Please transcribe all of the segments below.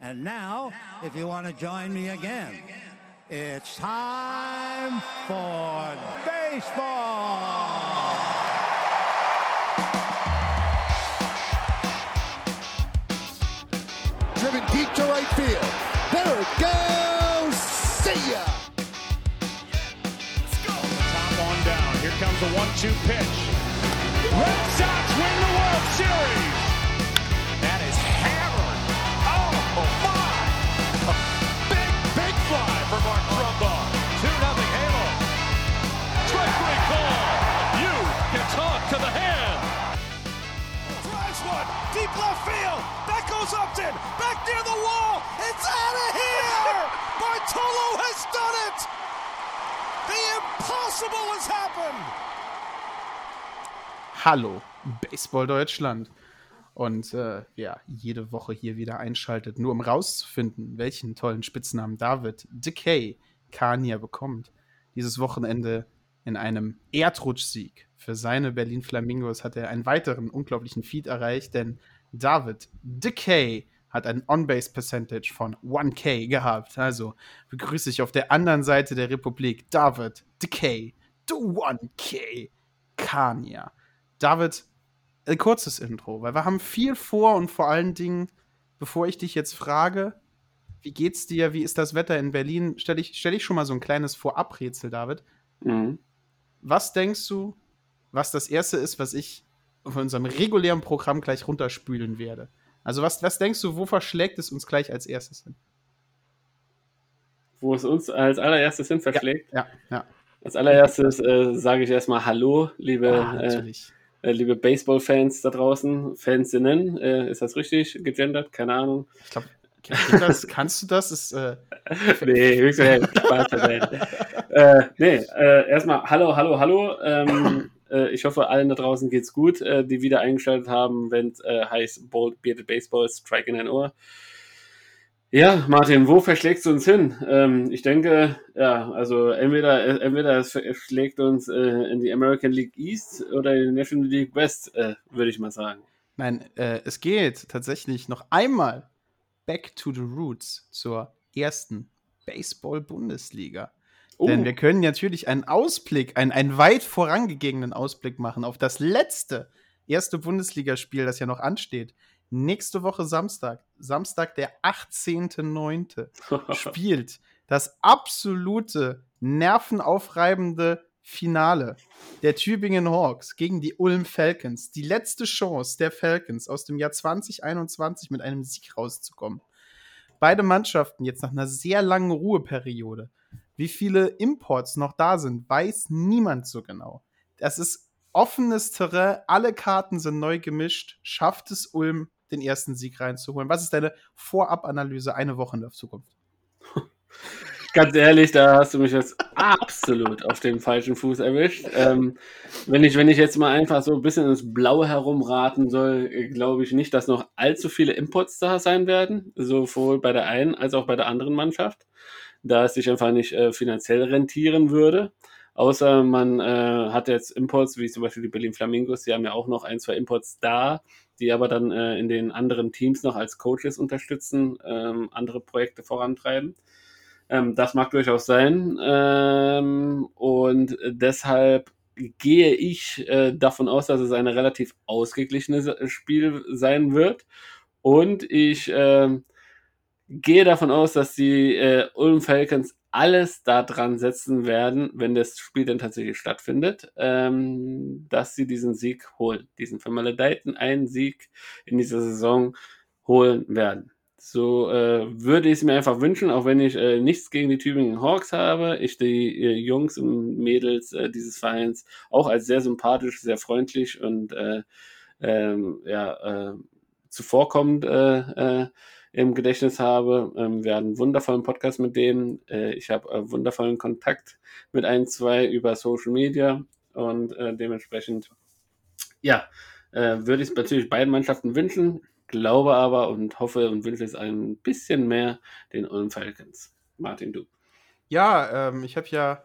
And now, if you want to join me again, it's time for baseball. Driven deep to right field. There it goes. See ya. Top on down. Here comes a one-two pitch. Red Sox win the World Series. You can talk to the hand. Drives one, deep left field. That goes Upton, back near the wall. It's out of here. Bartolo has done it. The impossible has happened. Hallo, Baseball Deutschland. Und äh, ja, jede Woche hier wieder einschaltet, nur um rauszufinden, welchen tollen Spitznamen David Decay Kania bekommt. Dieses Wochenende in einem Erdrutschsieg für seine Berlin Flamingos hat er einen weiteren unglaublichen Feed erreicht, denn David Decay hat ein On-Base Percentage von 1K gehabt. Also begrüße ich auf der anderen Seite der Republik David Decay, the 1K Kania. David, ein kurzes Intro, weil wir haben viel vor und vor allen Dingen, bevor ich dich jetzt frage, wie geht's dir, wie ist das Wetter in Berlin, stelle ich, stell ich schon mal so ein kleines Vorabrätsel, David. Mhm. Was denkst du, was das erste ist, was ich von unserem regulären Programm gleich runterspülen werde? Also, was, was denkst du, wo verschlägt es uns gleich als erstes hin? Wo es uns als allererstes hin verschlägt. Ja, ja. Als allererstes äh, sage ich erstmal Hallo, liebe, Ah, äh, äh, liebe Baseball-Fans da draußen. Fansinnen, äh, ist das richtig gegendert? Keine Ahnung. Ich glaube, das, kannst du das? Ist, äh, Nee, höchstwahrscheinlich Spaß äh, nee, äh, erstmal Hallo, Hallo, Hallo. Ähm, äh, ich hoffe, allen da draußen geht's gut, äh, die wieder eingeschaltet haben, wenn es äh, heißt Bold Bearded Baseball, Strike in ein Ohr. Ja, Martin, wo verschlägst du uns hin? Ähm, ich denke, ja, also entweder, entweder es schlägt uns äh, in die American League East oder in die National League West, würde ich mal sagen. Nein, es geht tatsächlich noch einmal back to the roots zur ersten Baseball-Bundesliga. Oh, Denn wir können natürlich einen Ausblick, einen, einen weit vorangegangenen Ausblick machen auf das letzte erste Bundesligaspiel, das ja noch ansteht. Nächste Woche Samstag, Samstag der 18.09. spielt das absolute nervenaufreibende Finale der Tübingen Hawks gegen die Ulm Falcons. Die letzte Chance der Falcons aus dem Jahr 2021 mit einem Sieg rauszukommen. Beide Mannschaften jetzt nach einer sehr langen Ruheperiode. Wie viele Imports noch da sind, weiß niemand so genau. Das ist offenes Terrain, alle Karten sind neu gemischt. Schafft es Ulm, den ersten Sieg reinzuholen? Was ist deine Vorabanalyse eine Woche in der Zukunft? Ganz ehrlich, da hast du mich jetzt absolut auf dem falschen Fuß erwischt. Ähm, wenn, ich, wenn ich jetzt mal einfach so ein bisschen ins Blaue herumraten soll, glaube ich nicht, dass noch allzu viele Imports da sein werden, sowohl bei der einen als auch bei der anderen Mannschaft, da es sich einfach nicht äh, finanziell rentieren würde. Außer man äh, hat jetzt Imports, wie zum Beispiel die Berlin Flamingos, die haben ja auch noch ein, zwei Imports da, die aber dann äh, in den anderen Teams noch als Coaches unterstützen, ähm, andere Projekte vorantreiben. Ähm, das mag durchaus sein. Ähm, und deshalb gehe ich äh, davon aus, dass es ein relativ ausgeglichenes Spiel sein wird. Und ich äh, gehe davon aus, dass die äh, Ulm Falcons alles daran setzen werden, wenn das Spiel dann tatsächlich stattfindet, ähm, dass sie diesen Sieg holen. Diesen vermaledeiten einen Sieg in dieser Saison holen werden. So äh, würde ich es mir einfach wünschen, auch wenn ich äh, nichts gegen die Tübingen Hawks habe. Ich die äh, Jungs und Mädels äh, dieses Vereins auch als sehr sympathisch, sehr freundlich und äh, ähm, ja, äh, zuvorkommend im Gedächtnis habe. Ähm, wir hatten einen wundervollen Podcast mit denen. Ich habe wundervollen Kontakt mit ein, zwei über Social Media und dementsprechend, ja, würde ich es natürlich beiden Mannschaften wünschen, glaube aber und hoffe und wünsche es ein bisschen mehr den Ulm Falcons. Martin, du. Ja, ähm, ich habe ja,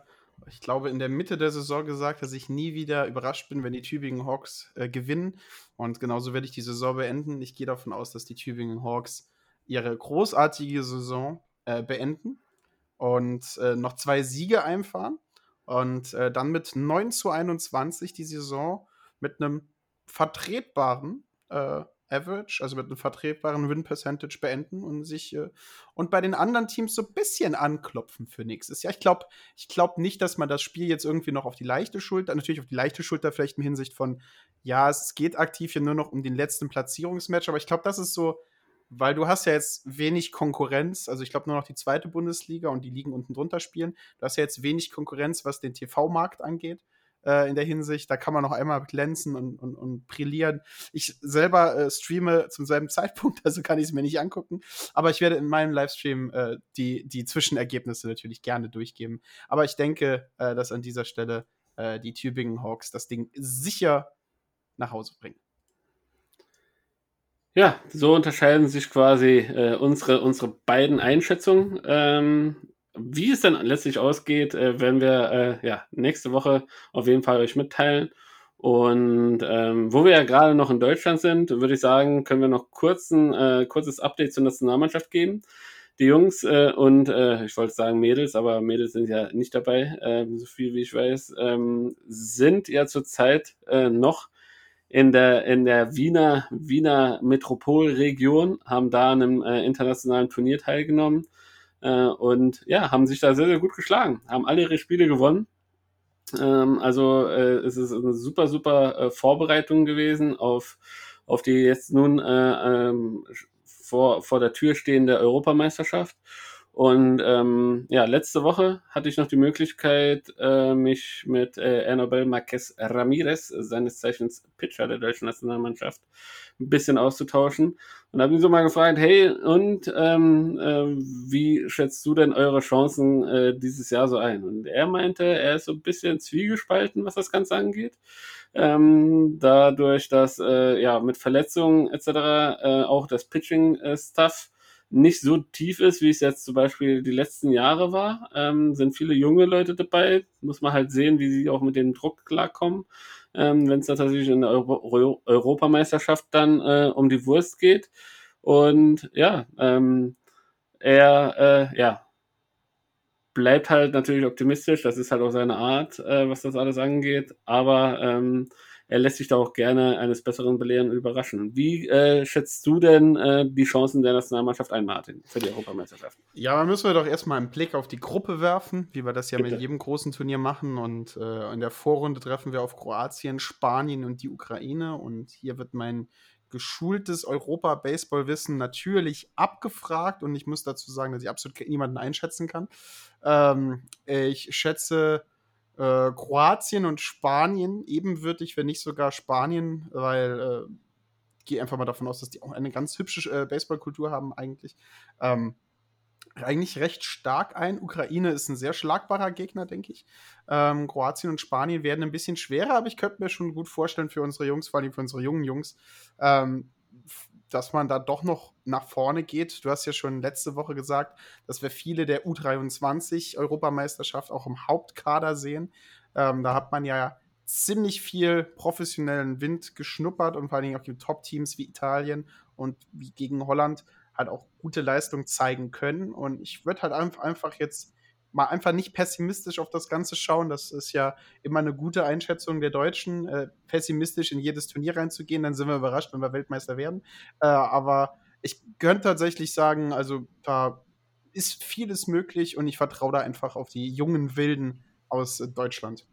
ich glaube, in der Mitte der Saison gesagt, dass ich nie wieder überrascht bin, wenn die Tübingen Hawks äh, gewinnen. Und genauso werde ich die Saison beenden. Ich gehe davon aus, dass die Tübingen Hawks ihre großartige Saison äh, beenden und äh, noch zwei Siege einfahren und äh, dann mit 9 zu 21 die Saison mit einem vertretbaren äh, Average, also mit einem vertretbaren Win-Percentage beenden und sich äh, und bei den anderen Teams so ein bisschen anklopfen für nächstes Jahr. Ich glaube ich glaub nicht, dass man das Spiel jetzt irgendwie noch auf die leichte Schulter, natürlich auf die leichte Schulter vielleicht in Hinsicht von, ja, es geht aktiv hier nur noch um den letzten Platzierungsmatch, aber ich glaube, das ist so, weil du hast ja jetzt wenig Konkurrenz, also ich glaube nur noch die zweite Bundesliga und die Ligen unten drunter spielen. Du hast ja jetzt wenig Konkurrenz, was den TV-Markt angeht äh, in der Hinsicht. Da kann man noch einmal glänzen und, und, und brillieren. Ich selber äh, streame zum selben Zeitpunkt, also kann ich es mir nicht angucken. Aber ich werde in meinem Livestream äh, die, die Zwischenergebnisse natürlich gerne durchgeben. Aber ich denke, äh, dass an dieser Stelle äh, die Tübingen Hawks das Ding sicher nach Hause bringen. Ja, so unterscheiden sich quasi äh, unsere, unsere beiden Einschätzungen. Ähm, wie es dann letztlich ausgeht, äh, werden wir äh, ja, nächste Woche auf jeden Fall euch mitteilen. Und ähm, wo wir ja gerade noch in Deutschland sind, würde ich sagen, können wir noch kurz ein äh, kurzes Update zur Nationalmannschaft geben. Die Jungs äh, und äh, ich wollte sagen Mädels, aber Mädels sind ja nicht dabei, äh, so viel wie ich weiß, ähm, sind ja zurzeit äh, noch in der, in der Wiener, Wiener Metropolregion, haben da an einem äh, internationalen Turnier teilgenommen äh, und ja, haben sich da sehr, sehr gut geschlagen, haben alle ihre Spiele gewonnen. Ähm, also äh, es ist eine super, super äh, Vorbereitung gewesen auf, auf die jetzt nun äh, ähm, vor, vor der Tür stehende Europameisterschaft. Und ähm, ja, letzte Woche hatte ich noch die Möglichkeit, äh, mich mit äh, Anabel Marquez Ramirez, seines Zeichens Pitcher der deutschen Nationalmannschaft, ein bisschen auszutauschen. Und habe ihn so mal gefragt, hey, und ähm, äh, wie schätzt du denn eure Chancen äh, dieses Jahr so ein? Und er meinte, er ist so ein bisschen zwiegespalten, was das Ganze angeht. Ähm, dadurch, dass äh, ja mit Verletzungen etc. Äh, auch das Pitching-Stuff nicht so tief ist, wie es jetzt zum Beispiel die letzten Jahre war. Ähm, sind viele junge Leute dabei. Muss man halt sehen, wie sie auch mit dem Druck klarkommen. Ähm, Wenn es tatsächlich in der Euro Europameisterschaft dann äh, um die Wurst geht. Und ja, ähm, er äh, ja, bleibt halt natürlich optimistisch. Das ist halt auch seine Art, äh, was das alles angeht. Aber ähm, er lässt sich da auch gerne eines Besseren belehren und überraschen. Wie äh, schätzt du denn äh, die Chancen der Nationalmannschaft ein, Martin, für die Europameisterschaft? Ja, dann müssen wir doch erstmal einen Blick auf die Gruppe werfen, wie wir das ja Bitte. mit jedem großen Turnier machen. Und äh, in der Vorrunde treffen wir auf Kroatien, Spanien und die Ukraine. Und hier wird mein geschultes Europa-Baseball-Wissen natürlich abgefragt und ich muss dazu sagen, dass ich absolut niemanden einschätzen kann. Ähm, ich schätze äh, Kroatien und Spanien ebenwürdig, wenn nicht sogar Spanien, weil äh, gehe einfach mal davon aus, dass die auch eine ganz hübsche äh, Baseballkultur haben eigentlich. Ähm, eigentlich recht stark ein. Ukraine ist ein sehr schlagbarer Gegner, denke ich. Ähm, Kroatien und Spanien werden ein bisschen schwerer, aber ich könnte mir schon gut vorstellen für unsere Jungs, vor allem für unsere jungen Jungs, ähm, dass man da doch noch nach vorne geht. Du hast ja schon letzte Woche gesagt, dass wir viele der U23-Europameisterschaft auch im Hauptkader sehen. Ähm, da hat man ja ziemlich viel professionellen Wind geschnuppert und vor allen Dingen auch die Top-Teams wie Italien und wie gegen Holland halt auch gute Leistung zeigen können. Und ich würde halt einfach jetzt mal einfach nicht pessimistisch auf das Ganze schauen. Das ist ja immer eine gute Einschätzung der Deutschen, äh, pessimistisch in jedes Turnier reinzugehen. Dann sind wir überrascht, wenn wir Weltmeister werden. Äh, aber ich könnte tatsächlich sagen, also da ist vieles möglich und ich vertraue da einfach auf die jungen Wilden aus Deutschland.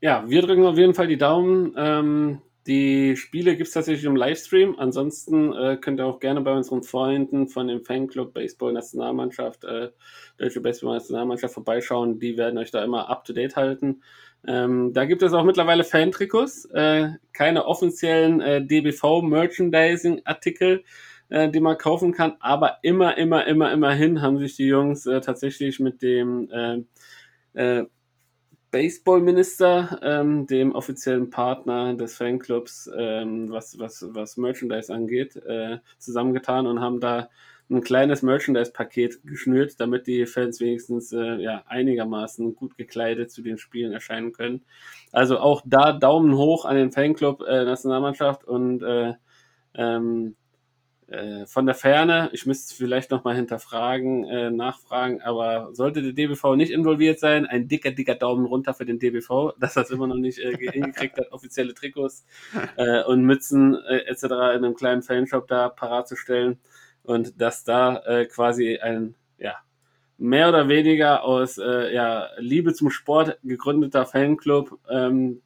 Ja, wir drücken auf jeden Fall die Daumen. Ähm, die Spiele gibt es tatsächlich im Livestream. Ansonsten äh, könnt ihr auch gerne bei unseren Freunden von dem Fanclub Baseball Nationalmannschaft, äh, Deutsche Baseball Nationalmannschaft vorbeischauen. Die werden euch da immer up to date halten. Ähm, da gibt es auch mittlerweile Fantrikots, äh, keine offiziellen äh, DBV Merchandising Artikel, äh, die man kaufen kann, aber immer, immer, immer, immerhin haben sich die Jungs äh, tatsächlich mit dem äh, äh, Baseballminister, ähm, dem offiziellen Partner des Fanclubs, ähm, was, was, was Merchandise angeht, äh, zusammengetan und haben da ein kleines Merchandise-Paket geschnürt, damit die Fans wenigstens äh, ja, einigermaßen gut gekleidet zu den Spielen erscheinen können. Also auch da Daumen hoch an den Fanclub äh, Nationalmannschaft und äh, ähm, äh, von der Ferne, ich müsste es vielleicht nochmal hinterfragen, äh, nachfragen, aber sollte der DBV nicht involviert sein, ein dicker, dicker Daumen runter für den DBV, dass das immer noch nicht äh, hingekriegt hat, offizielle Trikots äh, und Mützen äh, etc. in einem kleinen Fanshop da parat zu stellen und dass da äh, quasi ein, ja, mehr oder weniger aus äh, ja, Liebe zum Sport gegründeter Fanclub ähm,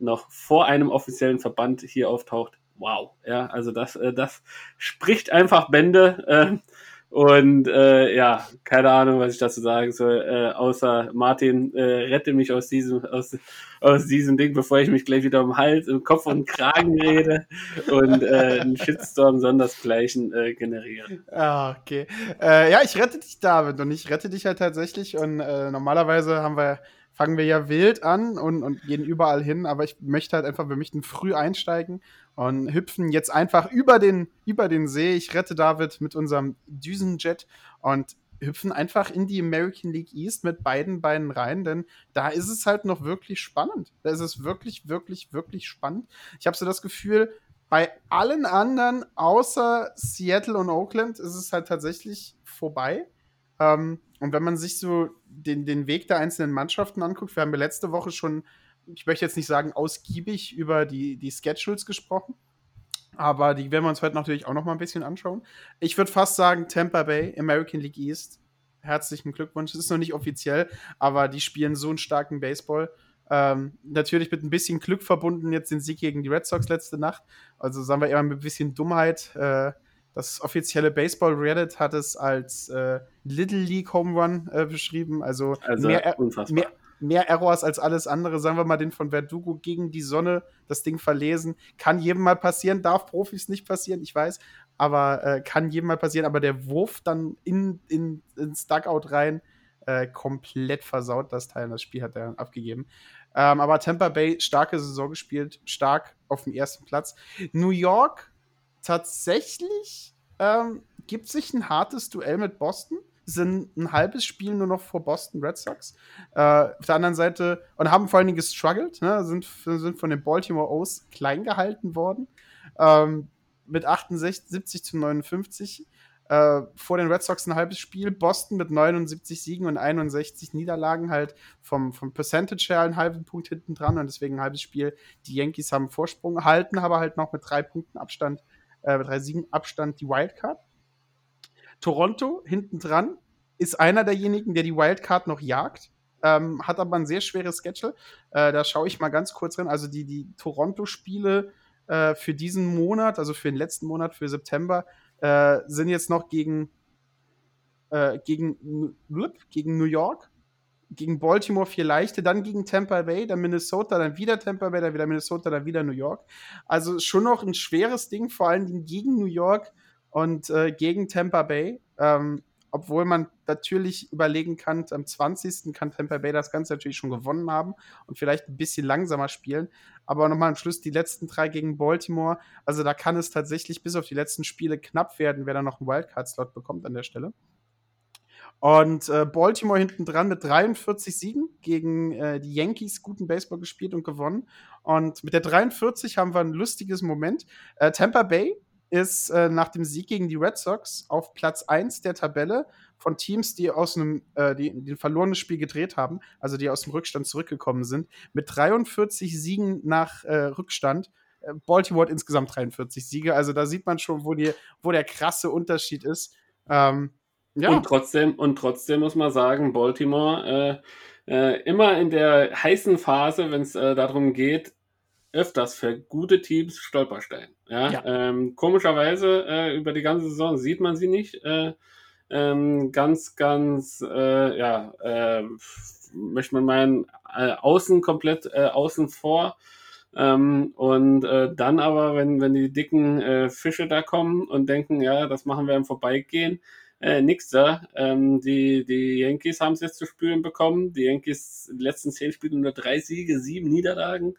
noch vor einem offiziellen Verband hier auftaucht wow. Ja, also das, äh, das spricht einfach Bände. Äh, und äh, ja, keine Ahnung, was ich dazu sagen soll, äh, außer Martin, äh, rette mich aus diesem, aus, aus diesem Ding, bevor ich mich gleich wieder um Hals, im Kopf und Kragen rede und äh, einen Shitstorm sondersgleichen äh, generiere. Ah, okay. Äh, ja, ich rette dich, David, und ich rette dich halt tatsächlich. Und äh, normalerweise haben wir fangen wir ja wild an und, und gehen überall hin, aber ich möchte halt einfach, wir möchten früh einsteigen und hüpfen jetzt einfach über den, über den See. Ich rette David mit unserem Düsenjet und hüpfen einfach in die American League East mit beiden Beinen rein, denn da ist es halt noch wirklich spannend. Da ist es wirklich, wirklich, wirklich spannend. Ich habe so das Gefühl, bei allen anderen außer Seattle und Oakland ist es halt tatsächlich vorbei. Ähm, und wenn man sich so den, den Weg der einzelnen Mannschaften anguckt, wir haben ja letzte Woche schon, ich möchte jetzt nicht sagen ausgiebig über die, die Schedules gesprochen, aber die werden wir uns heute natürlich auch noch mal ein bisschen anschauen. Ich würde fast sagen, Tampa Bay, American League East, herzlichen Glückwunsch. Es ist noch nicht offiziell, aber die spielen so einen starken Baseball. Ähm, natürlich mit ein bisschen Glück verbunden, jetzt den Sieg gegen die Red Sox letzte Nacht. Also sagen wir eher mit ein bisschen Dummheit. Äh, das offizielle Baseball Reddit hat es als äh, Little League Home Run äh, beschrieben. Also, also mehr, mehr, mehr, Errors als alles andere. Sagen wir mal den von Verdugo gegen die Sonne, das Ding verlesen. Kann jedem mal passieren, darf Profis nicht passieren, ich weiß. Aber äh, kann jedem mal passieren. Aber der Wurf dann in, in, ins Dugout rein, äh, komplett versaut das Teil. Das Spiel hat er abgegeben. Ähm, aber Tampa Bay, starke Saison gespielt, stark auf dem ersten Platz. New York tatsächlich ähm, gibt sich ein hartes Duell mit Boston. Sind ein halbes Spiel nur noch vor Boston Red Sox. Äh, auf der anderen Seite, und haben vor allen Dingen gestruggelt, ne, sind, sind von den Baltimore O's klein gehalten worden. Ähm, mit 68, 70 zu 59. Äh, vor den Red Sox ein halbes Spiel. Boston mit 79 Siegen und 61 Niederlagen halt vom, vom Percentage her einen halben Punkt hinten dran und deswegen ein halbes Spiel. Die Yankees haben Vorsprung, halten aber halt noch mit drei Punkten Abstand äh, drei Siegen Abstand die Wildcard. Toronto hinten dran ist einer derjenigen, der die Wildcard noch jagt. Ähm, hat aber ein sehr schweres Schedule. Äh, da schaue ich mal ganz kurz rein. Also die, die Toronto-Spiele äh, für diesen Monat, also für den letzten Monat, für September, äh, sind jetzt noch gegen, äh, gegen, gegen New York, gegen Baltimore vier leichte, dann gegen Tampa Bay, dann Minnesota, dann wieder Tampa Bay, dann wieder Minnesota, dann wieder New York. Also schon noch ein schweres Ding, vor allen Dingen gegen New York und äh, gegen Tampa Bay. Ähm, obwohl man natürlich überlegen kann, am 20. kann Tampa Bay das Ganze natürlich schon gewonnen haben und vielleicht ein bisschen langsamer spielen. Aber nochmal am Schluss die letzten drei gegen Baltimore. Also da kann es tatsächlich bis auf die letzten Spiele knapp werden, wer da noch einen Wildcard-Slot bekommt an der Stelle. Und äh, Baltimore hinten dran mit 43 Siegen gegen äh, die Yankees guten Baseball gespielt und gewonnen. Und mit der 43 haben wir ein lustiges Moment. Äh, Tampa Bay ist äh, nach dem Sieg gegen die Red Sox auf Platz 1 der Tabelle von Teams, die aus einem, äh, die, die ein verlorenes Spiel gedreht haben, also die aus dem Rückstand zurückgekommen sind, mit 43 Siegen nach äh, Rückstand. Äh, Baltimore hat insgesamt 43 Siege, also da sieht man schon, wo, die, wo der krasse Unterschied ist. Ähm, ja. Und trotzdem, und trotzdem muss man sagen, Baltimore äh, äh, immer in der heißen Phase, wenn es äh, darum geht, öfters für gute Teams Stolperstein. Ja? ja. Ähm, komischerweise äh, über die ganze Saison sieht man sie nicht. Äh, ähm, ganz, ganz, äh, ja, möchte man meinen, außen komplett außen vor. Ähm, und äh, dann aber, wenn, wenn die dicken äh, Fische da kommen und denken, ja, das machen wir im Vorbeigehen, äh, nix da. Ähm, die, die Yankees haben es jetzt zu spüren bekommen. Die Yankees die letzten zehn Spiele nur drei Siege, sieben Niederlagen.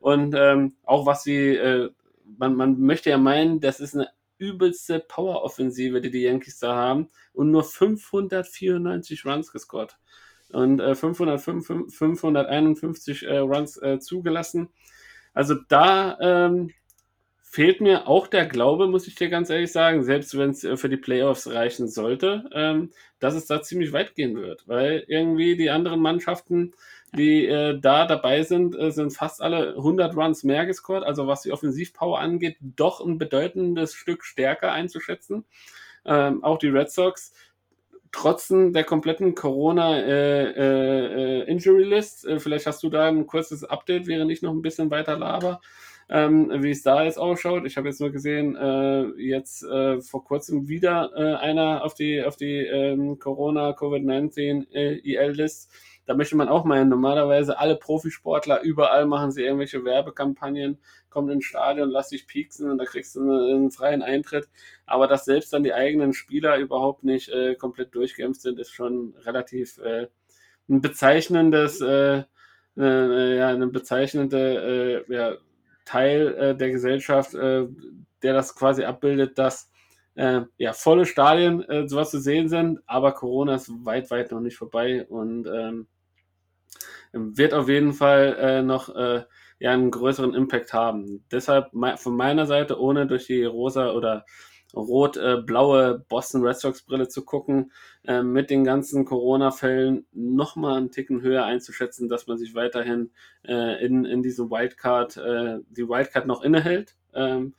Und ähm, auch was sie, äh, man, man möchte ja meinen, das ist eine übelste Power-Offensive, die die Yankees da haben. Und nur 594 Runs gescored. Und äh, 505, 551 äh, Runs äh, zugelassen. Also da ähm, fehlt mir auch der Glaube, muss ich dir ganz ehrlich sagen, selbst wenn es äh, für die Playoffs reichen sollte, ähm, dass es da ziemlich weit gehen wird, weil irgendwie die anderen Mannschaften, die äh, da dabei sind, äh, sind fast alle 100 Runs mehr gescored, also was die Offensivpower angeht, doch ein bedeutendes Stück stärker einzuschätzen. Ähm, auch die Red Sox trotz der kompletten Corona äh, äh, List. Äh, vielleicht hast du da ein kurzes Update, während ich noch ein bisschen weiter laber ähm, wie es da jetzt ausschaut. Ich habe jetzt nur gesehen, äh, jetzt äh, vor kurzem wieder äh, einer auf die, auf die ähm, Corona-Covid-19 IL-List. Da möchte man auch meinen, normalerweise alle Profisportler, überall machen sie irgendwelche Werbekampagnen, kommen ins Stadion, lass dich pieksen und da kriegst du einen, einen freien Eintritt. Aber dass selbst dann die eigenen Spieler überhaupt nicht äh, komplett durchgeimpft sind, ist schon relativ äh, ein bezeichnendes, äh, äh, ja, eine bezeichnende äh, ja, Teil äh, der Gesellschaft, äh, der das quasi abbildet, dass äh, ja, volle Stadien äh, sowas zu sehen sind, aber Corona ist weit, weit noch nicht vorbei und ähm, wird auf jeden Fall äh, noch äh, ja, einen größeren Impact haben. Deshalb von meiner Seite, ohne durch die rosa oder rot-blaue Boston Red Sox Brille zu gucken, äh, mit den ganzen Corona-Fällen nochmal einen Ticken höher einzuschätzen, dass man sich weiterhin äh, in, in diesem Wildcard, äh, die Wildcard noch innehält. Ähm,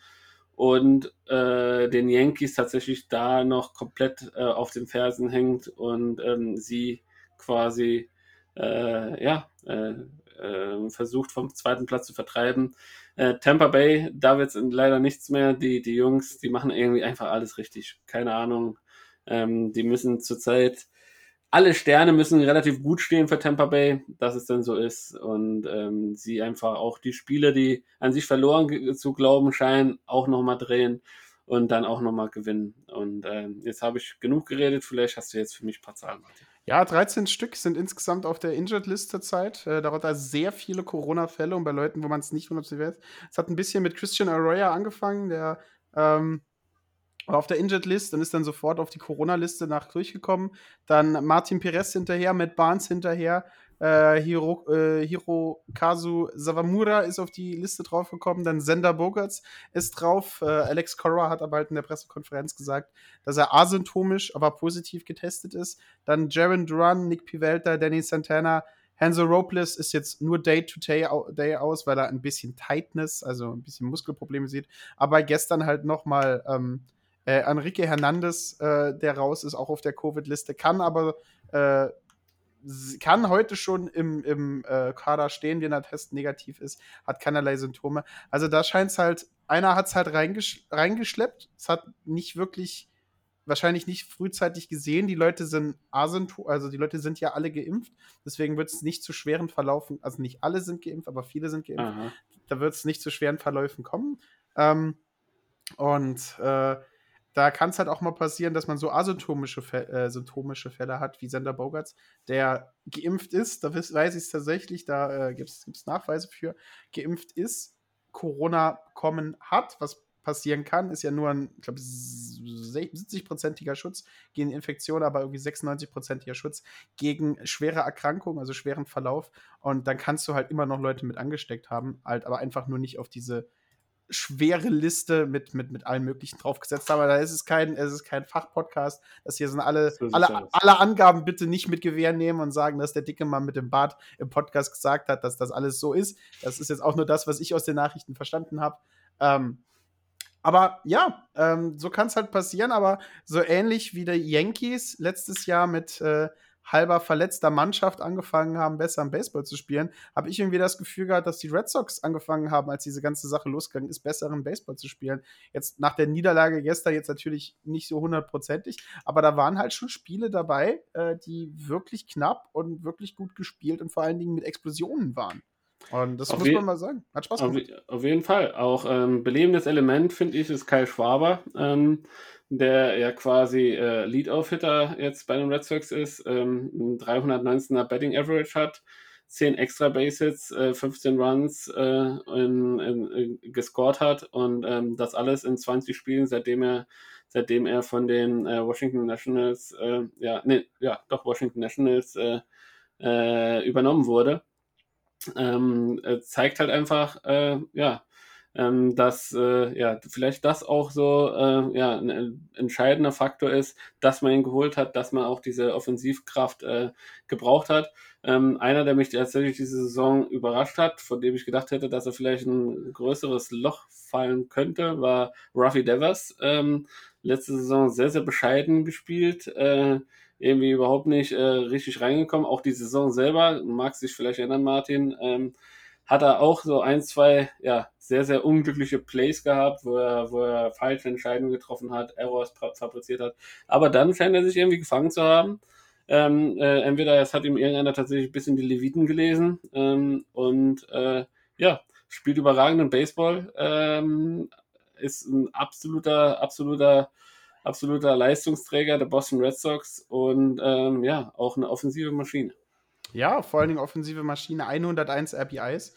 und äh, den Yankees tatsächlich da noch komplett äh, auf den Fersen hängt und ähm, sie quasi äh, ja, versucht vom zweiten Platz zu vertreiben. Äh, Tampa Bay, da wird es leider nichts mehr. Die, die Jungs, die machen irgendwie einfach alles richtig. Keine Ahnung. Ähm, die müssen zurzeit, alle Sterne müssen relativ gut stehen für Tampa Bay, dass es dann so ist. Und ähm, sie einfach auch die Spiele, die an sich verloren zu glauben scheinen, auch nochmal drehen und dann auch nochmal gewinnen. Und ähm, jetzt habe ich genug geredet. Vielleicht hast du jetzt für mich ein paar Zahlen, Martin. Ja, 13 Stück sind insgesamt auf der Injured List zurzeit. Äh, darunter sehr viele Corona-Fälle und bei Leuten, wo man es nicht hundertprozentig weiß. Es hat ein bisschen mit Christian Arroyo angefangen, der ähm, war auf der Injured List und ist dann sofort auf die Corona-Liste nach durchgekommen. Dann Martin Perez hinterher, Matt Barnes hinterher, äh, Hiro, äh, Hirokazu Sawamura ist auf die Liste draufgekommen. Dann Sender Bogarts ist drauf. Äh, Alex Cora hat aber halt in der Pressekonferenz gesagt, dass er asymptomisch, aber positiv getestet ist. Dann Jaron Duran, Nick Pivelta, Danny Santana, Hanzo Robles ist jetzt nur Day-to-Day -Day aus, weil er ein bisschen Tightness, also ein bisschen Muskelprobleme sieht. Aber gestern halt noch mal ähm, äh, Enrique Hernandez, äh, der raus ist, auch auf der Covid-Liste, kann aber äh, kann heute schon im, im äh, Kader stehen, wenn der Test negativ ist, hat keinerlei Symptome. Also da scheint es halt, einer hat es halt reingesch reingeschleppt. Es hat nicht wirklich, wahrscheinlich nicht frühzeitig gesehen. Die Leute sind asymptom, also die Leute sind ja alle geimpft. Deswegen wird es nicht zu schweren Verlaufen, also nicht alle sind geimpft, aber viele sind geimpft. Aha. Da wird es nicht zu schweren Verläufen kommen. Ähm, und äh, da kann es halt auch mal passieren, dass man so asymptomische äh, symptomische Fälle hat, wie Sender Bogarts, der geimpft ist, da weiß ich es tatsächlich, da äh, gibt es Nachweise für, geimpft ist, Corona kommen hat, was passieren kann, ist ja nur ein, ich glaube, 70-prozentiger Schutz gegen Infektion, aber irgendwie 96-prozentiger Schutz gegen schwere Erkrankungen, also schweren Verlauf. Und dann kannst du halt immer noch Leute mit angesteckt haben, halt aber einfach nur nicht auf diese schwere Liste mit, mit, mit allem Möglichen draufgesetzt haben. Aber da ist es kein, es ist kein Fachpodcast. Das hier sind alle, so alle, alle Angaben bitte nicht mit Gewehr nehmen und sagen, dass der dicke Mann mit dem Bart im Podcast gesagt hat, dass das alles so ist. Das ist jetzt auch nur das, was ich aus den Nachrichten verstanden habe. Ähm, aber ja, ähm, so kann es halt passieren, aber so ähnlich wie die Yankees letztes Jahr mit äh, halber verletzter Mannschaft angefangen haben, besser am Baseball zu spielen, habe ich irgendwie das Gefühl gehabt, dass die Red Sox angefangen haben, als diese ganze Sache losgegangen ist, besseren Baseball zu spielen. Jetzt nach der Niederlage gestern jetzt natürlich nicht so hundertprozentig, aber da waren halt schon Spiele dabei, äh, die wirklich knapp und wirklich gut gespielt und vor allen Dingen mit Explosionen waren. Und das auf muss man mal sagen. Hat Spaß gemacht. Auf, auf jeden Fall. Auch ähm, belebendes Element, finde ich, ist Kyle Schwaber. Ähm, der ja quasi äh, Lead-Off-Hitter jetzt bei den Red Sox ist, ähm, ein 319er Betting Average hat, 10 extra Bases, äh, 15 Runs äh, in, in, in, gescored hat und ähm, das alles in 20 Spielen, seitdem er, seitdem er von den äh, Washington Nationals, äh, ja, nee, ja, doch Washington Nationals äh, äh, übernommen wurde. Ähm, zeigt halt einfach, ja, ähm, dass äh, ja vielleicht das auch so äh, ja, ein entscheidender Faktor ist, dass man ihn geholt hat, dass man auch diese Offensivkraft äh, gebraucht hat. Ähm, einer, der mich tatsächlich diese Saison überrascht hat, von dem ich gedacht hätte, dass er vielleicht ein größeres Loch fallen könnte, war Ruffy Devers. Ähm, letzte Saison sehr, sehr bescheiden gespielt. Äh, irgendwie überhaupt nicht äh, richtig reingekommen. Auch die Saison selber, mag sich vielleicht erinnern, Martin, ähm, hat er auch so ein, zwei, ja, sehr, sehr unglückliche Plays gehabt, wo er, wo er falsche Entscheidungen getroffen hat, Errors fabriziert hat. Aber dann scheint er sich irgendwie gefangen zu haben. Ähm, äh, entweder es hat ihm irgendeiner tatsächlich ein bisschen die Leviten gelesen ähm, und äh, ja, spielt überragenden Baseball, ähm, ist ein absoluter, absoluter, absoluter Leistungsträger der Boston Red Sox und ähm, ja, auch eine offensive Maschine. Ja, vor allen Dingen offensive Maschine, 101 RBIs,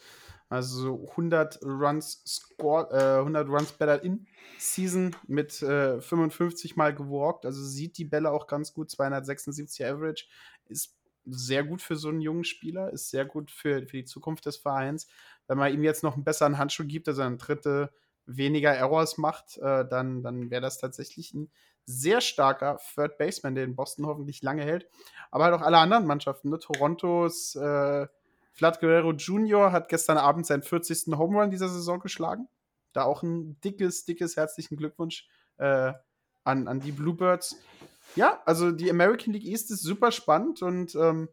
also 100 Runs scored, äh, 100 Runs better in Season mit äh, 55 Mal gewalkt, also sieht die Bälle auch ganz gut, 276 Average, ist sehr gut für so einen jungen Spieler, ist sehr gut für, für die Zukunft des Vereins. Wenn man ihm jetzt noch einen besseren Handschuh gibt, also eine dritte weniger Errors macht, äh, dann, dann wäre das tatsächlich ein sehr starker Third Baseman, der in Boston hoffentlich lange hält. Aber halt auch alle anderen Mannschaften. Ne? Torontos äh, Vlad Guerrero Jr. hat gestern Abend seinen 40. Home Run dieser Saison geschlagen. Da auch ein dickes, dickes herzlichen Glückwunsch äh, an, an die Bluebirds. Ja, also die American League East ist super spannend und ähm,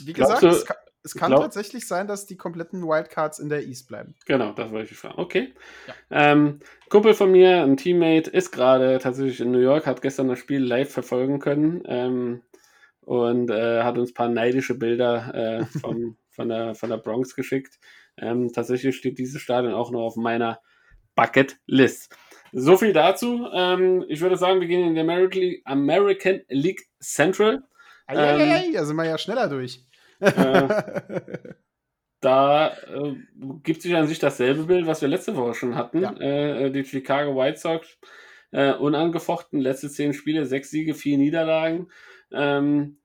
wie gesagt, es kann, es kann glaub, tatsächlich sein, dass die kompletten Wildcards in der East bleiben. Genau, das wollte ich fragen. Okay. Ja. Ähm, Kumpel von mir, ein Teammate, ist gerade tatsächlich in New York, hat gestern das Spiel live verfolgen können ähm, und äh, hat uns ein paar neidische Bilder äh, vom, von, der, von der Bronx geschickt. Ähm, tatsächlich steht dieses Stadion auch noch auf meiner Bucket List. So viel dazu. Ähm, ich würde sagen, wir gehen in die American League, American League Central. Eieiei, da sind wir ja schneller durch. Äh, da äh, gibt sich an sich dasselbe Bild, was wir letzte Woche schon hatten. Ja. Äh, die Chicago White Sox äh, unangefochten, letzte zehn Spiele, sechs Siege, vier Niederlagen. Ähm,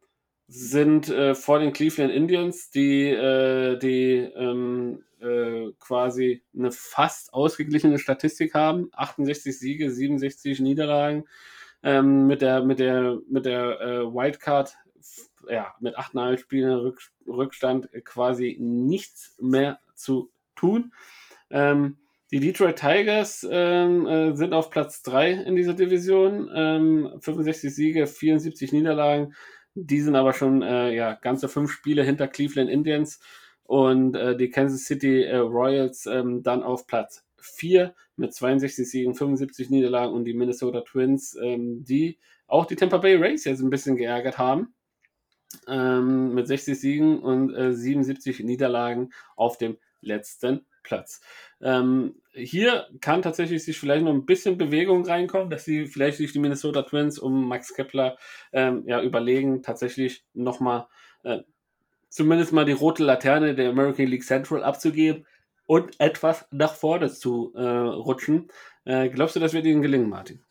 sind äh, vor den Cleveland Indians, die, die ähm, äh, quasi eine fast ausgeglichene Statistik haben. 68 Siege, 67 Niederlagen. Ähm, mit der, mit der, mit der äh, Wildcard ja, mit 8,5 Spielen Rück, Rückstand quasi nichts mehr zu tun. Ähm, die Detroit Tigers ähm, äh, sind auf Platz 3 in dieser Division. Ähm, 65 Siege, 74 Niederlagen. Die sind aber schon äh, ja, ganze fünf Spiele hinter Cleveland Indians und äh, die Kansas City äh, Royals ähm, dann auf Platz 4 mit 62 Siegen, 75 Niederlagen und die Minnesota Twins, ähm, die auch die Tampa Bay Rays jetzt ein bisschen geärgert haben ähm, mit 60 Siegen und äh, 77 Niederlagen auf dem letzten Platz. Ähm, hier kann tatsächlich sich vielleicht noch ein bisschen Bewegung reinkommen, dass sie vielleicht sich die Minnesota Twins um Max Kepler ähm, ja, überlegen, tatsächlich nochmal äh, zumindest mal die rote Laterne der American League Central abzugeben und etwas nach vorne zu äh, rutschen. Äh, glaubst du, das wird ihnen gelingen, Martin?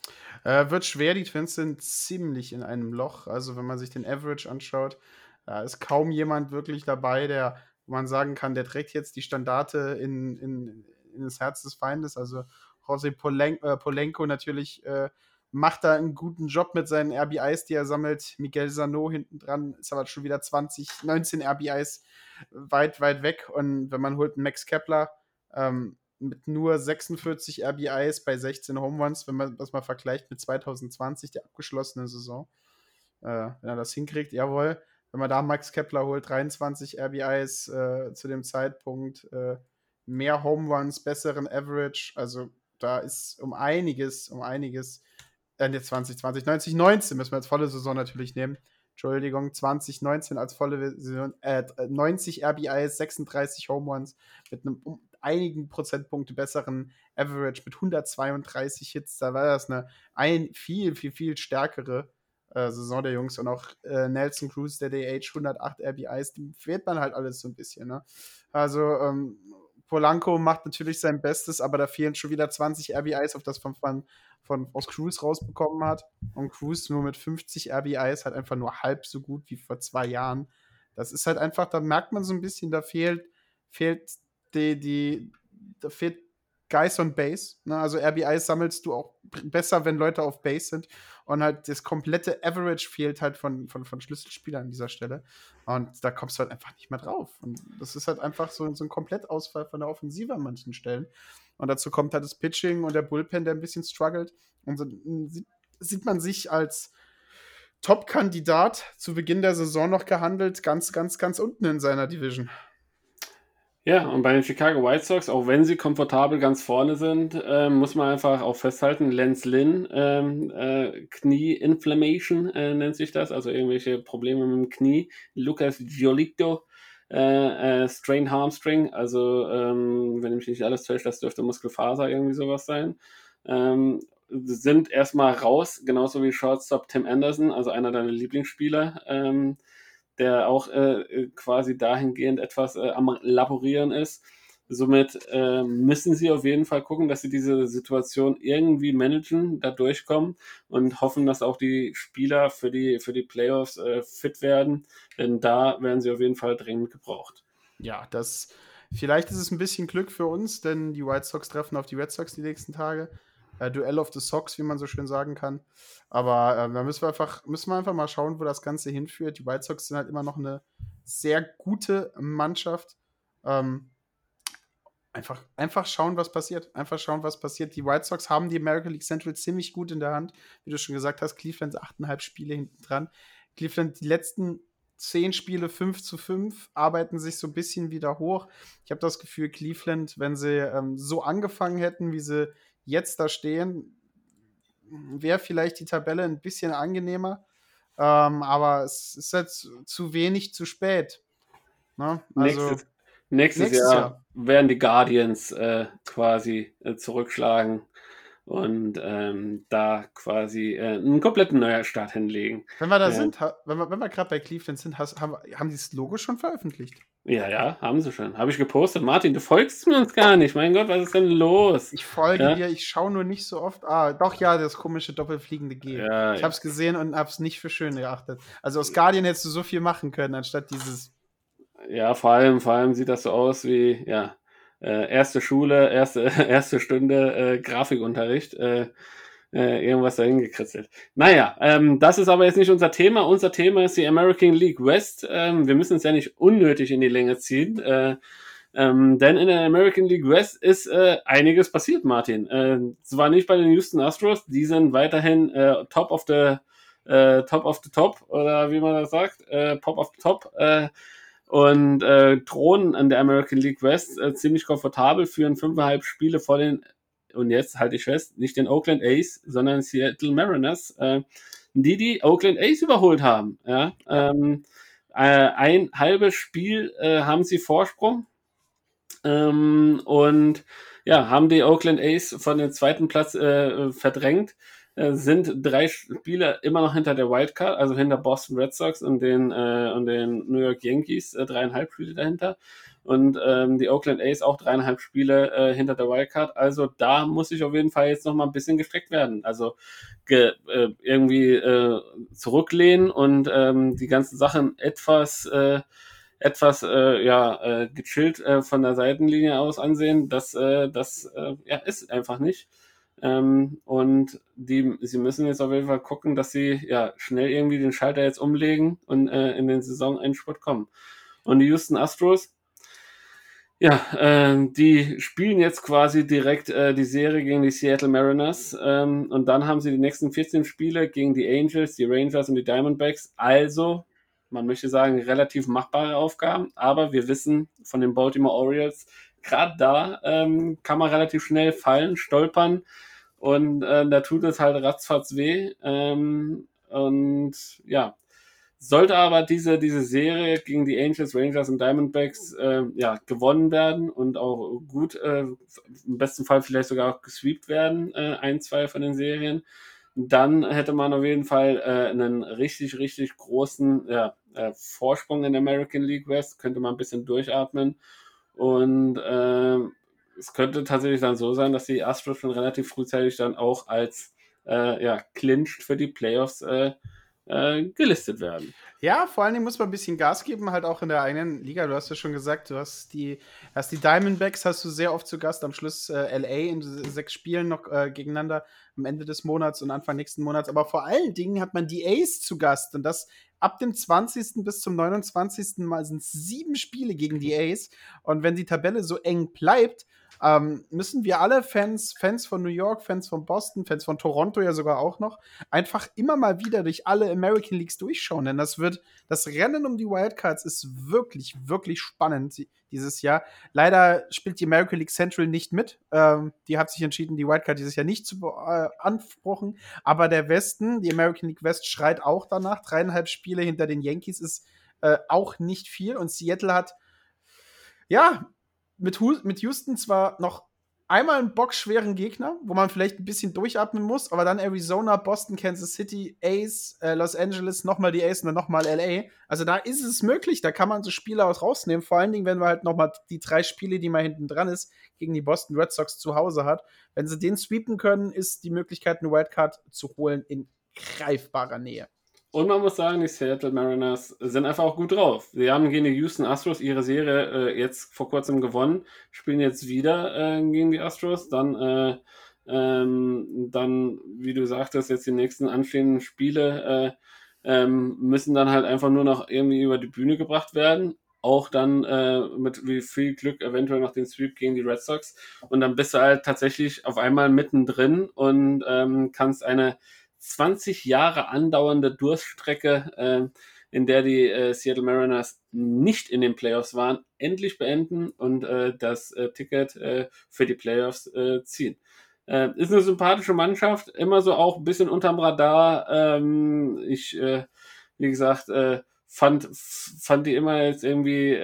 Äh, wird schwer, die Twins sind ziemlich in einem Loch. Also, wenn man sich den Average anschaut, da ist kaum jemand wirklich dabei, der, wo man sagen kann, der trägt jetzt die Standarte in, in, in das Herz des Feindes. Also, José Polenko, äh, Polenko natürlich äh, macht da einen guten Job mit seinen RBIs, die er sammelt. Miguel Sano hinten dran ist aber schon wieder 20, 19 RBIs weit, weit weg. Und wenn man holt einen Max Kepler, ähm, mit nur 46 RBIs bei 16 Home Runs, wenn man das mal vergleicht mit 2020, der abgeschlossenen Saison. Äh, wenn er das hinkriegt, jawohl. Wenn man da Max Kepler holt, 23 RBIs äh, zu dem Zeitpunkt, äh, mehr Home Runs, besseren Average, also da ist um einiges, um einiges, äh, 2020, 90, 19 müssen wir als volle Saison natürlich nehmen. Entschuldigung, 2019 als volle Saison, äh, 90 RBIs, 36 Home Runs mit einem einigen Prozentpunkte besseren Average mit 132 Hits. Da war das eine ein, viel, viel, viel stärkere äh, Saison der Jungs. Und auch äh, Nelson Cruz, der DH, 108 RBIs, dem fehlt man halt alles so ein bisschen. Ne? Also, ähm, Polanco macht natürlich sein Bestes, aber da fehlen schon wieder 20 RBIs, auf das man von, von aus Cruz rausbekommen hat. Und Cruz nur mit 50 RBIs hat einfach nur halb so gut wie vor zwei Jahren. Das ist halt einfach, da merkt man so ein bisschen, da fehlt, fehlt die, die, da fehlt Guys on Base. Ne? Also RBIs sammelst du auch besser, wenn Leute auf Base sind. Und halt das komplette Average fehlt halt von, von, von Schlüsselspielern an dieser Stelle. Und da kommst du halt einfach nicht mehr drauf. Und das ist halt einfach so, so ein Komplettausfall von der Offensive an manchen Stellen. Und dazu kommt halt das Pitching und der Bullpen, der ein bisschen struggelt. Und so sieht man sich als Top-Kandidat zu Beginn der Saison noch gehandelt, ganz, ganz, ganz unten in seiner Division. Ja, und bei den Chicago White Sox, auch wenn sie komfortabel ganz vorne sind, äh, muss man einfach auch festhalten, Lance Lynn, ähm, äh, Knie-Inflammation äh, nennt sich das, also irgendwelche Probleme mit dem Knie. Lucas Giolito, äh, äh, Strain Harmstring, also ähm, wenn ich mich nicht alles täusche, das dürfte Muskelfaser irgendwie sowas sein. Ähm, sind erstmal raus, genauso wie Shortstop Tim Anderson, also einer deiner Lieblingsspieler. Ähm, der auch äh, quasi dahingehend etwas äh, am Laborieren ist. Somit äh, müssen sie auf jeden Fall gucken, dass sie diese Situation irgendwie managen, da durchkommen und hoffen, dass auch die Spieler für die, für die Playoffs äh, fit werden, denn da werden sie auf jeden Fall dringend gebraucht. Ja, das vielleicht ist es ein bisschen Glück für uns, denn die White Sox treffen auf die Red Sox die nächsten Tage äh, Duell of the Socks, wie man so schön sagen kann. Aber äh, da müssen wir, einfach, müssen wir einfach mal schauen, wo das Ganze hinführt. Die White Sox sind halt immer noch eine sehr gute Mannschaft. Ähm, einfach, einfach schauen, was passiert. Einfach schauen, was passiert. Die White Sox haben die American League Central ziemlich gut in der Hand. Wie du schon gesagt hast, Cleveland 8,5 Spiele hinten dran. Cleveland die letzten zehn Spiele 5 zu 5, arbeiten sich so ein bisschen wieder hoch. Ich habe das Gefühl, Cleveland, wenn sie ähm, so angefangen hätten, wie sie jetzt da stehen, wäre vielleicht die Tabelle ein bisschen angenehmer. Ähm, aber es ist jetzt zu wenig zu spät. Ne? Also, nächstes, nächstes, nächstes Jahr, Jahr, werden die Guardians äh, quasi äh, zurückschlagen und ähm, da quasi äh, einen kompletten Neustart hinlegen. Wenn wir da äh, sind, wenn wir, wenn wir gerade bei Cleveland sind, hast, haben, haben die das Logo schon veröffentlicht? Ja, ja, haben sie schon. Habe ich gepostet. Martin, du folgst mir uns gar nicht. Mein Gott, was ist denn los? Ich folge ja? dir, ich schaue nur nicht so oft. Ah, doch, ja, das komische doppelfliegende G. Ja, ich ja. habe es gesehen und habe es nicht für schön geachtet. Also aus Guardian hättest du so viel machen können, anstatt dieses. Ja, vor allem, vor allem sieht das so aus wie, ja, äh, erste Schule, erste, erste Stunde äh, Grafikunterricht. Äh, äh, irgendwas dahin gekritzelt. Naja, ähm, das ist aber jetzt nicht unser Thema. Unser Thema ist die American League West. Ähm, wir müssen es ja nicht unnötig in die Länge ziehen. Äh, ähm, denn in der American League West ist äh, einiges passiert, Martin. Äh, zwar nicht bei den Houston Astros, die sind weiterhin äh, top of the äh, top of the top oder wie man das sagt, äh, pop of the top. Äh, und äh, drohen an der American League West äh, ziemlich komfortabel, führen fünfeinhalb Spiele vor den und jetzt halte ich fest, nicht den Oakland A's, sondern Seattle Mariners, äh, die die Oakland A's überholt haben. Ja? Ähm, äh, ein halbes Spiel äh, haben sie Vorsprung ähm, und ja, haben die Oakland A's von dem zweiten Platz äh, verdrängt, äh, sind drei Spiele immer noch hinter der Wildcard, also hinter Boston Red Sox und den, äh, und den New York Yankees, dreieinhalb Spiele dahinter und ähm, die Oakland A's auch dreieinhalb Spiele äh, hinter der Wildcard. Also da muss ich auf jeden Fall jetzt noch mal ein bisschen gestreckt werden. Also ge, äh, irgendwie äh, zurücklehnen und ähm, die ganzen Sachen etwas äh, etwas äh, ja äh, gechillt äh, von der Seitenlinie aus ansehen. Das äh, das äh, ja ist einfach nicht. Ähm, und die, sie müssen jetzt auf jeden Fall gucken, dass sie ja schnell irgendwie den Schalter jetzt umlegen und äh, in den Saisonendspurt kommen. Und die Houston Astros, ja, äh, die spielen jetzt quasi direkt äh, die Serie gegen die Seattle Mariners ähm, und dann haben sie die nächsten 14 Spiele gegen die Angels, die Rangers und die Diamondbacks. Also, man möchte sagen, relativ machbare Aufgaben, aber wir wissen von den Baltimore Orioles, gerade da ähm, kann man relativ schnell fallen, stolpern und äh, da tut es halt ratzfatz weh. Ähm, und ja, sollte aber diese, diese Serie gegen die Angels, Rangers und Diamondbacks äh, ja, gewonnen werden und auch gut, äh, im besten Fall vielleicht sogar auch gesweept werden, äh, ein, zwei von den Serien, dann hätte man auf jeden Fall äh, einen richtig, richtig großen ja, äh, Vorsprung in der American League West, könnte man ein bisschen durchatmen. Und äh, es könnte tatsächlich dann so sein, dass die Astros schon relativ frühzeitig dann auch als äh, ja, clinched für die Playoffs äh, äh, gelistet werden. Ja, vor allen Dingen muss man ein bisschen Gas geben, halt auch in der eigenen Liga. Du hast ja schon gesagt, du hast die, hast die Diamondbacks, hast du sehr oft zu Gast, am Schluss äh, LA in sechs Spielen noch äh, gegeneinander am Ende des Monats und Anfang nächsten Monats. Aber vor allen Dingen hat man die Ace zu Gast und das ab dem 20. bis zum 29. Mal sind es sieben Spiele gegen die Ace. Und wenn die Tabelle so eng bleibt, ähm, müssen wir alle Fans, Fans von New York, Fans von Boston, Fans von Toronto ja sogar auch noch, einfach immer mal wieder durch alle American Leagues durchschauen. Denn das wird, das Rennen um die Wildcards ist wirklich, wirklich spannend dieses Jahr. Leider spielt die American League Central nicht mit. Ähm, die hat sich entschieden, die Wildcard dieses Jahr nicht zu äh, anspruchen. Aber der Westen, die American League West, schreit auch danach. Dreieinhalb Spiele hinter den Yankees ist äh, auch nicht viel. Und Seattle hat ja, mit, mit Houston zwar noch einmal einen bockschweren Gegner, wo man vielleicht ein bisschen durchatmen muss, aber dann Arizona, Boston, Kansas City, Ace, äh, Los Angeles, nochmal die Ace und dann nochmal LA. Also da ist es möglich, da kann man so Spiele aus rausnehmen, vor allen Dingen, wenn man halt nochmal die drei Spiele, die man hinten dran ist, gegen die Boston Red Sox zu Hause hat. Wenn sie den sweepen können, ist die Möglichkeit, eine Wildcard zu holen, in greifbarer Nähe. Und man muss sagen, die Seattle Mariners sind einfach auch gut drauf. Sie haben gegen die Houston Astros ihre Serie äh, jetzt vor kurzem gewonnen, spielen jetzt wieder äh, gegen die Astros, dann, äh, ähm, dann, wie du sagtest, jetzt die nächsten anstehenden Spiele äh, ähm, müssen dann halt einfach nur noch irgendwie über die Bühne gebracht werden. Auch dann äh, mit wie viel Glück eventuell noch den Sweep gegen die Red Sox. Und dann bist du halt tatsächlich auf einmal mittendrin und ähm, kannst eine 20 Jahre andauernde Durststrecke, äh, in der die äh, Seattle Mariners nicht in den Playoffs waren, endlich beenden und äh, das äh, Ticket äh, für die Playoffs äh, ziehen. Äh, ist eine sympathische Mannschaft, immer so auch ein bisschen unterm Radar. Ähm, ich, wie gesagt, fand, fand die immer jetzt irgendwie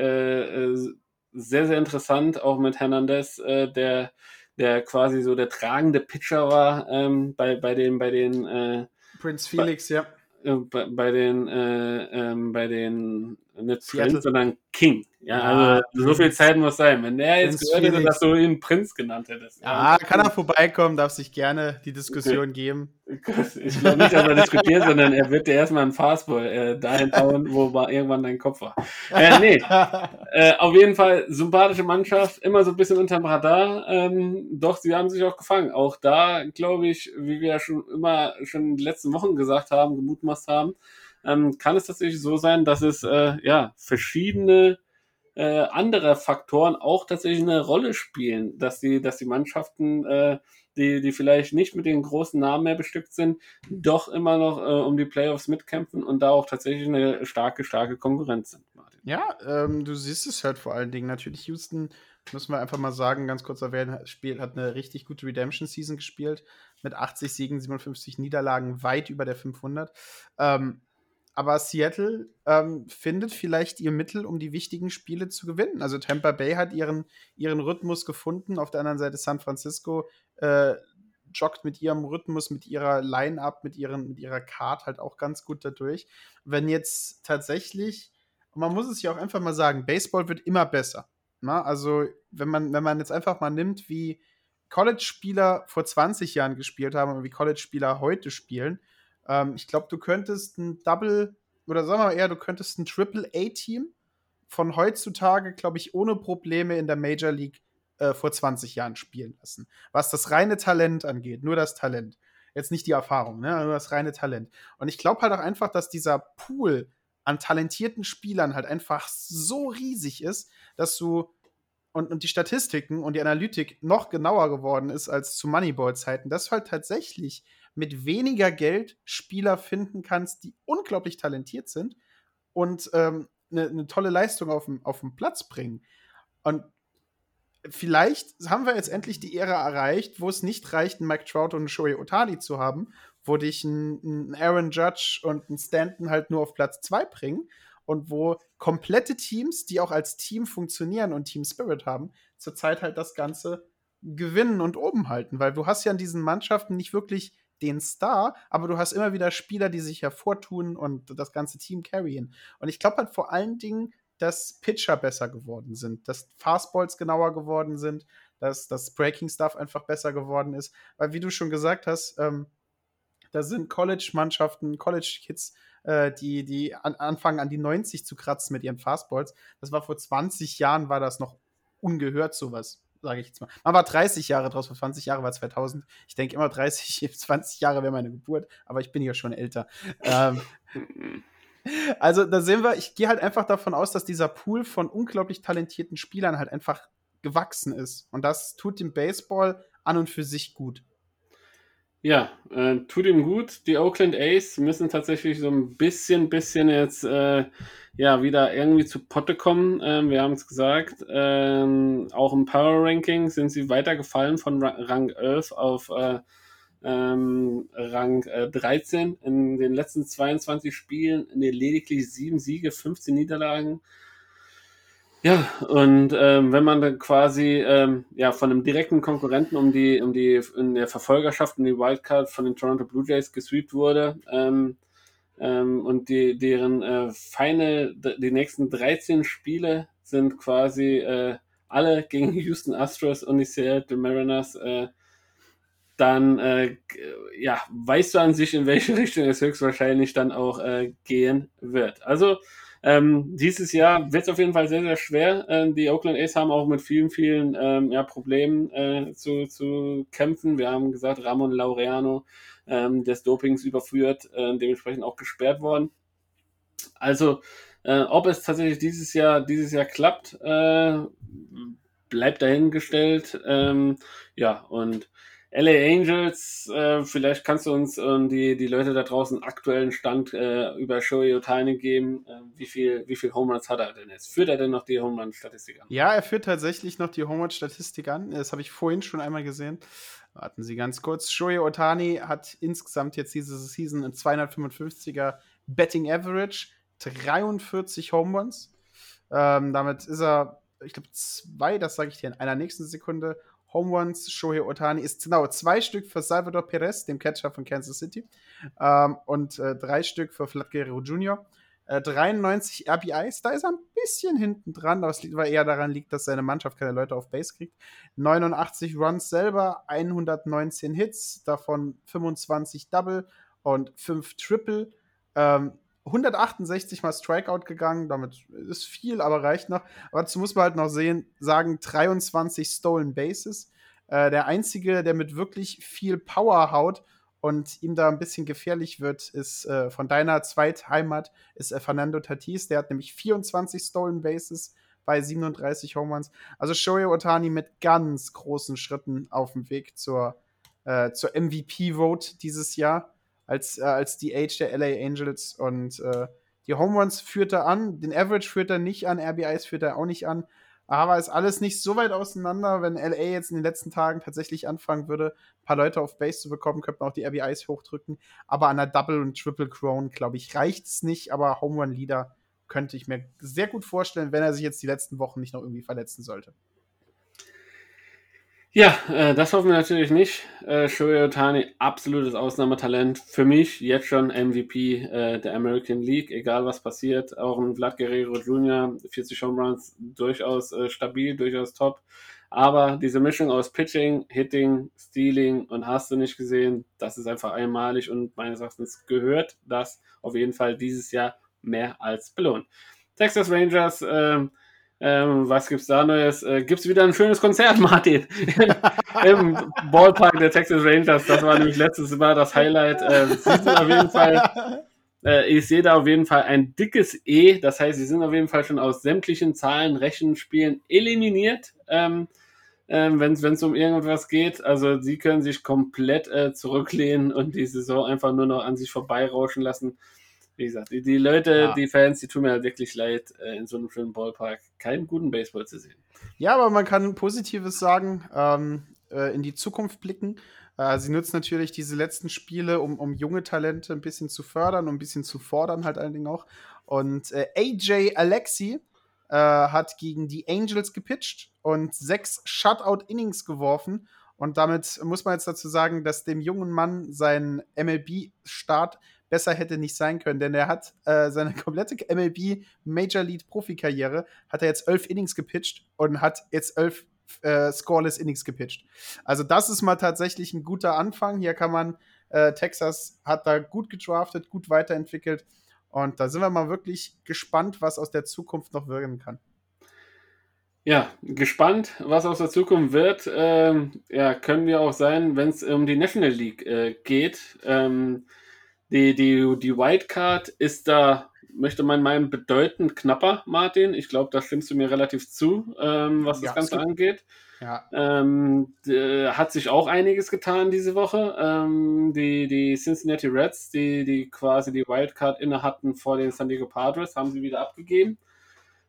sehr, sehr interessant, auch mit Hernandez, der der quasi so der tragende Pitcher war ähm, bei, bei den, bei den äh, Prince Felix, bei, ja. Äh, bei, bei, den, äh, ähm, bei den, nicht Seattle. Prince, sondern King. Ja, also so viel Zeit muss sein. Wenn der jetzt Prinz gehört hätte, dass du ihn Prinz genannt hättest. Ja, kann er vorbeikommen, darf sich gerne die Diskussion geben. Ich glaube nicht, dass er diskutiert, sondern er wird dir erstmal einen Fastball äh, dahin hauen, wo irgendwann dein Kopf war. Äh, nee, äh, auf jeden Fall sympathische Mannschaft, immer so ein bisschen unterm Radar. Ähm, doch, sie haben sich auch gefangen. Auch da, glaube ich, wie wir ja schon immer schon in den letzten Wochen gesagt haben, gemutmaßt haben, ähm, kann es tatsächlich so sein, dass es äh, ja verschiedene äh, andere Faktoren auch tatsächlich eine Rolle spielen, dass die, dass die Mannschaften, äh, die, die vielleicht nicht mit den großen Namen mehr bestückt sind, doch immer noch äh, um die Playoffs mitkämpfen und da auch tatsächlich eine starke, starke Konkurrenz sind. Martin. Ja, ähm, du siehst es halt vor allen Dingen. Natürlich Houston, müssen wir einfach mal sagen, ganz kurz erwähnen, Spiel hat eine richtig gute Redemption-Season gespielt mit 80 Siegen, 57 Niederlagen, weit über der 500. Ähm, aber Seattle ähm, findet vielleicht ihr Mittel, um die wichtigen Spiele zu gewinnen. Also Tampa Bay hat ihren, ihren Rhythmus gefunden. Auf der anderen Seite San Francisco äh, joggt mit ihrem Rhythmus, mit ihrer Line-Up, mit, mit ihrer Card halt auch ganz gut dadurch. Wenn jetzt tatsächlich, man muss es ja auch einfach mal sagen, Baseball wird immer besser. Na? Also, wenn man, wenn man jetzt einfach mal nimmt, wie College-Spieler vor 20 Jahren gespielt haben und wie College-Spieler heute spielen, ähm, ich glaube, du könntest ein Double oder sagen wir mal eher, du könntest ein Triple A-Team von heutzutage, glaube ich, ohne Probleme in der Major League äh, vor 20 Jahren spielen lassen. Was das reine Talent angeht, nur das Talent. Jetzt nicht die Erfahrung, ne? nur das reine Talent. Und ich glaube halt auch einfach, dass dieser Pool an talentierten Spielern halt einfach so riesig ist, dass du und, und die Statistiken und die Analytik noch genauer geworden ist als zu Moneyball-Zeiten, dass du halt tatsächlich mit weniger Geld Spieler finden kannst, die unglaublich talentiert sind und ähm, eine, eine tolle Leistung auf dem, auf den Platz bringen. Und vielleicht haben wir jetzt endlich die Ära erreicht, wo es nicht reicht, einen Mike Trout und einen Shohei Otani zu haben, wo dich ein, Aaron Judge und ein Stanton halt nur auf Platz 2 bringen, und wo komplette Teams, die auch als Team funktionieren und Team Spirit haben, zurzeit halt das Ganze gewinnen und oben halten, weil du hast ja in diesen Mannschaften nicht wirklich den Star, aber du hast immer wieder Spieler, die sich hervortun und das ganze Team carryen. Und ich glaube halt vor allen Dingen, dass Pitcher besser geworden sind, dass Fastballs genauer geworden sind, dass das Breaking Stuff einfach besser geworden ist, weil wie du schon gesagt hast, ähm, Da sind College-Mannschaften, College-Kids, äh, die, die an, anfangen an die 90 zu kratzen mit ihren Fastballs. Das war vor 20 Jahren, war das noch ungehört, sowas, sage ich jetzt mal. Man war 30 Jahre draus, vor 20 Jahren war 2000. Ich denke immer 30, 20 Jahre wäre meine Geburt, aber ich bin ja schon älter. ähm, also da sehen wir, ich gehe halt einfach davon aus, dass dieser Pool von unglaublich talentierten Spielern halt einfach gewachsen ist. Und das tut dem Baseball an und für sich gut. Ja, äh, tut ihm gut. Die Oakland A's müssen tatsächlich so ein bisschen, bisschen jetzt äh, ja wieder irgendwie zu Potte kommen. Ähm, wir haben es gesagt. Ähm, auch im Power Ranking sind sie weitergefallen von Rang 11 auf äh, ähm, Rang äh, 13. In den letzten 22 Spielen lediglich sieben Siege, 15 Niederlagen. Ja, und ähm, wenn man dann quasi ähm, ja, von einem direkten Konkurrenten um die, um die in der Verfolgerschaft, in die Wildcard von den Toronto Blue Jays gesweept wurde ähm, ähm, und die, deren äh, Final, die nächsten 13 Spiele sind quasi äh, alle gegen Houston Astros und die Seattle Mariners, äh, dann äh, ja, weißt du an sich, in welche Richtung es höchstwahrscheinlich dann auch äh, gehen wird. Also ähm, dieses Jahr wird es auf jeden Fall sehr, sehr schwer. Ähm, die Oakland A's haben auch mit vielen, vielen ähm, ja, Problemen äh, zu, zu kämpfen. Wir haben gesagt, Ramon Laureano ähm, des Dopings überführt, äh, dementsprechend auch gesperrt worden. Also, äh, ob es tatsächlich dieses Jahr, dieses Jahr klappt, äh, bleibt dahingestellt. Ähm, ja, und LA Angels, äh, vielleicht kannst du uns äh, die, die Leute da draußen aktuellen Stand äh, über Shohei Otani geben. Äh, wie viel, wie viel Home Runs hat er denn jetzt? Führt er denn noch die Home Run Statistik an? Ja, er führt tatsächlich noch die Home Run Statistik an. Das habe ich vorhin schon einmal gesehen. Warten Sie ganz kurz. Shohei Otani hat insgesamt jetzt diese Season ein 255er Betting Average, 43 Home Runs. Ähm, damit ist er, ich glaube, zwei, das sage ich dir in einer nächsten Sekunde, Home Runs Shohei Otani ist genau zwei Stück für Salvador Perez, dem Catcher von Kansas City, ähm, und äh, drei Stück für Vlad Guerrero Jr. Äh, 93 RBIs, da ist er ein bisschen hinten dran, aber es liegt, weil eher daran liegt, dass seine Mannschaft keine Leute auf Base kriegt. 89 Runs selber, 119 Hits, davon 25 Double und 5 Triple. Ähm, 168 mal Strikeout gegangen, damit ist viel, aber reicht noch. Aber dazu muss man halt noch sehen, sagen 23 Stolen Bases. Äh, der einzige, der mit wirklich viel Power haut und ihm da ein bisschen gefährlich wird, ist äh, von deiner Zweitheimat, ist äh, Fernando Tatis. Der hat nämlich 24 Stolen Bases bei 37 Home Runs. Also Shohei Otani mit ganz großen Schritten auf dem Weg zur, äh, zur MVP-Vote dieses Jahr als, äh, als die Age der LA Angels. Und äh, die Home Runs führt er an, den Average führt er nicht an, RBIs führt er auch nicht an. Aber ist alles nicht so weit auseinander. Wenn LA jetzt in den letzten Tagen tatsächlich anfangen würde, ein paar Leute auf Base zu bekommen, könnte man auch die RBIs hochdrücken. Aber an der Double und Triple Crown, glaube ich, reicht es nicht. Aber Home Run Leader könnte ich mir sehr gut vorstellen, wenn er sich jetzt die letzten Wochen nicht noch irgendwie verletzen sollte. Ja, äh, das hoffen wir natürlich nicht. Äh, Shohei Otani, absolutes Ausnahmetalent. Für mich jetzt schon MVP äh, der American League, egal was passiert. Auch ein Vlad Guerrero Jr., 40 Home Runs, durchaus äh, stabil, durchaus top. Aber diese Mischung aus Pitching, Hitting, Stealing und hast du nicht gesehen, das ist einfach einmalig und meines Erachtens gehört das auf jeden Fall dieses Jahr mehr als belohnt. Texas Rangers, äh, ähm, was gibt's da Neues? Äh, gibt's wieder ein schönes Konzert, Martin? Im Ballpark der Texas Rangers. Das war nämlich letztes Mal das Highlight. Äh, auf jeden Fall, äh, ich sehe da auf jeden Fall ein dickes E. Das heißt, sie sind auf jeden Fall schon aus sämtlichen Zahlen, Rechenspielen eliminiert. Ähm, ähm, wenn es um irgendwas geht. Also sie können sich komplett äh, zurücklehnen und die Saison einfach nur noch an sich vorbeirauschen lassen wie gesagt, die, die Leute, ja. die Fans, die tun mir halt wirklich leid, äh, in so einem schönen Ballpark keinen guten Baseball zu sehen. Ja, aber man kann Positives sagen, ähm, äh, in die Zukunft blicken. Äh, sie nutzen natürlich diese letzten Spiele, um, um junge Talente ein bisschen zu fördern, um ein bisschen zu fordern, halt allen Dingen auch. Und äh, AJ Alexi äh, hat gegen die Angels gepitcht und sechs Shutout-Innings geworfen. Und damit muss man jetzt dazu sagen, dass dem jungen Mann sein MLB-Start besser hätte nicht sein können, denn er hat äh, seine komplette MLB Major League Profikarriere hat er jetzt elf Innings gepitcht und hat jetzt elf äh, scoreless Innings gepitcht. Also das ist mal tatsächlich ein guter Anfang. Hier kann man äh, Texas hat da gut gedraftet, gut weiterentwickelt. Und da sind wir mal wirklich gespannt, was aus der Zukunft noch wirken kann. Ja, gespannt, was aus der Zukunft wird. Ähm, ja, können wir auch sein, wenn es um die National League äh, geht. Ähm, die, die, die Wildcard ist da, möchte man meinen, bedeutend knapper, Martin. Ich glaube, da stimmst du mir relativ zu, ähm, was ja, das Ganze angeht. Ja. Ähm, hat sich auch einiges getan diese Woche. Ähm, die, die Cincinnati Reds, die, die quasi die Wildcard inne hatten vor den San Diego Padres, haben sie wieder abgegeben.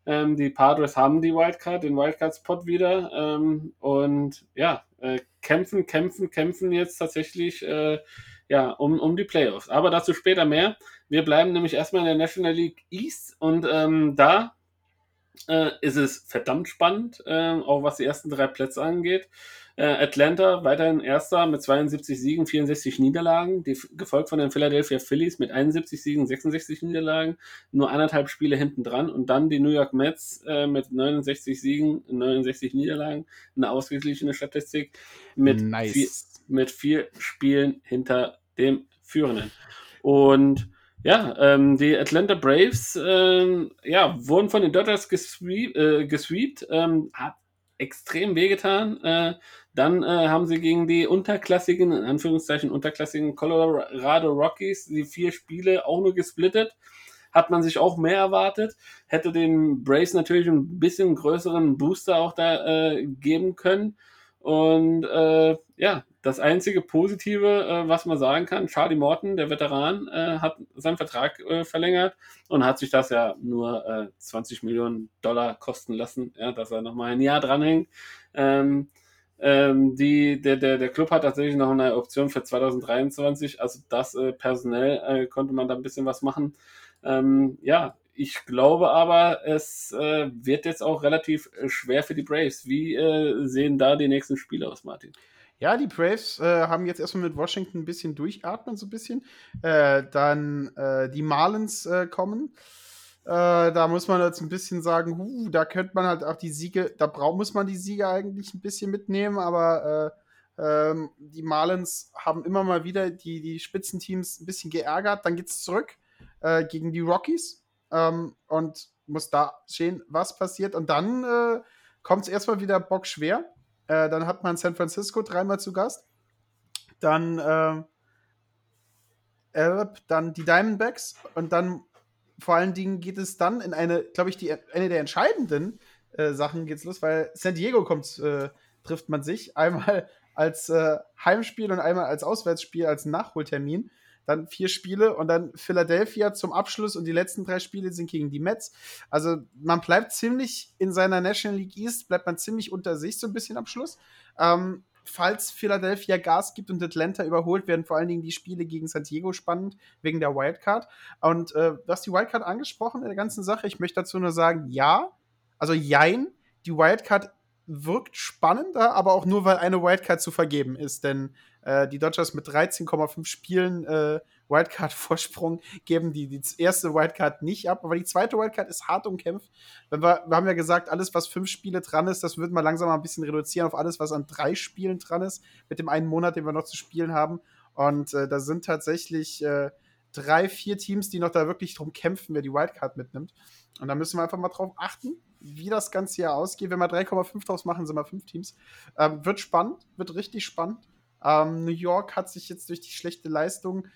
Ähm, die Padres haben die Wildcard, den Wildcard-Spot wieder. Ähm, und ja, äh, kämpfen, kämpfen, kämpfen jetzt tatsächlich äh, ja, um, um die Playoffs. Aber dazu später mehr. Wir bleiben nämlich erstmal in der National League East und ähm, da äh, ist es verdammt spannend, äh, auch was die ersten drei Plätze angeht. Äh, Atlanta weiterhin erster mit 72 Siegen, 64 Niederlagen, die, gefolgt von den Philadelphia Phillies mit 71 Siegen, 66 Niederlagen, nur anderthalb Spiele hinten dran und dann die New York Mets äh, mit 69 Siegen, 69 Niederlagen, eine ausgeglichene Statistik mit, nice. Mit vier Spielen hinter dem Führenden. Und ja, ähm, die Atlanta Braves ähm, ja, wurden von den Dodgers gesweept, äh, ähm, hat extrem wehgetan. Äh, dann äh, haben sie gegen die unterklassigen, in Anführungszeichen unterklassigen Colorado Rockies die vier Spiele auch nur gesplittet. Hat man sich auch mehr erwartet. Hätte den Brace natürlich ein bisschen größeren Booster auch da äh, geben können. Und äh, ja, das einzige Positive, äh, was man sagen kann, Charlie Morton, der Veteran, äh, hat seinen Vertrag äh, verlängert und hat sich das ja nur 20 äh, Millionen Dollar kosten lassen, ja, dass er nochmal ein Jahr dranhängt. Ähm, ähm, die, der, der, der Club hat tatsächlich noch eine Option für 2023, also das äh, personell äh, konnte man da ein bisschen was machen. Ähm, ja, ich glaube aber, es äh, wird jetzt auch relativ schwer für die Braves. Wie sehen da die nächsten Spiele aus, Martin? Ja, die Braves äh, haben jetzt erstmal mit Washington ein bisschen durchatmen, so ein bisschen. Äh, dann äh, die Marlins kommen. da muss man jetzt ein bisschen sagen, huh, da könnte man halt auch die Siege, da braucht, muss man die Siege eigentlich ein bisschen mitnehmen, aber ähm, die Marlins haben immer mal wieder die, die Spitzenteams ein bisschen geärgert. Dann geht es zurück gegen die Rockies ähm, und muss da sehen, was passiert. Und dann äh, kommt es erstmal wieder bockschwer. Äh, dann hat man San Francisco dreimal zu Gast. Dann äh, dann die Diamondbacks und dann vor allen Dingen geht es dann in eine, glaube ich, die, eine der entscheidenden äh, Sachen geht's los, weil San Diego kommt, äh, trifft man sich einmal als äh, Heimspiel und einmal als Auswärtsspiel, als Nachholtermin dann vier Spiele und dann Philadelphia zum Abschluss und die letzten drei Spiele sind gegen die Mets. Also man bleibt ziemlich in seiner National League East, bleibt man ziemlich unter sich so ein bisschen am Schluss. Ähm, falls Philadelphia Gas gibt und Atlanta überholt, werden vor allen Dingen die Spiele gegen San Diego spannend, wegen der Wildcard. Und äh, du hast die Wildcard angesprochen in der ganzen Sache. Ich möchte dazu nur sagen, ja, also jein, die Wildcard wirkt spannender, aber auch nur, weil eine Wildcard zu vergeben ist. Denn äh, die Dodgers mit 13,5 Spielen äh, Wildcard-Vorsprung geben die, die erste Wildcard nicht ab. Aber die zweite Wildcard ist hart umkämpft. Wenn wir, wir haben ja gesagt, alles, was fünf Spiele dran ist, das wird man langsam mal ein bisschen reduzieren auf alles, was an drei Spielen dran ist, mit dem einen Monat, den wir noch zu spielen haben. Und äh, da sind tatsächlich äh, drei, vier Teams, die noch da wirklich drum kämpfen, wer die Wildcard mitnimmt. Und da müssen wir einfach mal drauf achten, wie das ganze hier ausgeht. Wenn wir 3,5 draus machen, sind wir fünf Teams. Ähm, wird spannend, wird richtig spannend. Ähm, New York hat sich jetzt durch die schlechte Leistung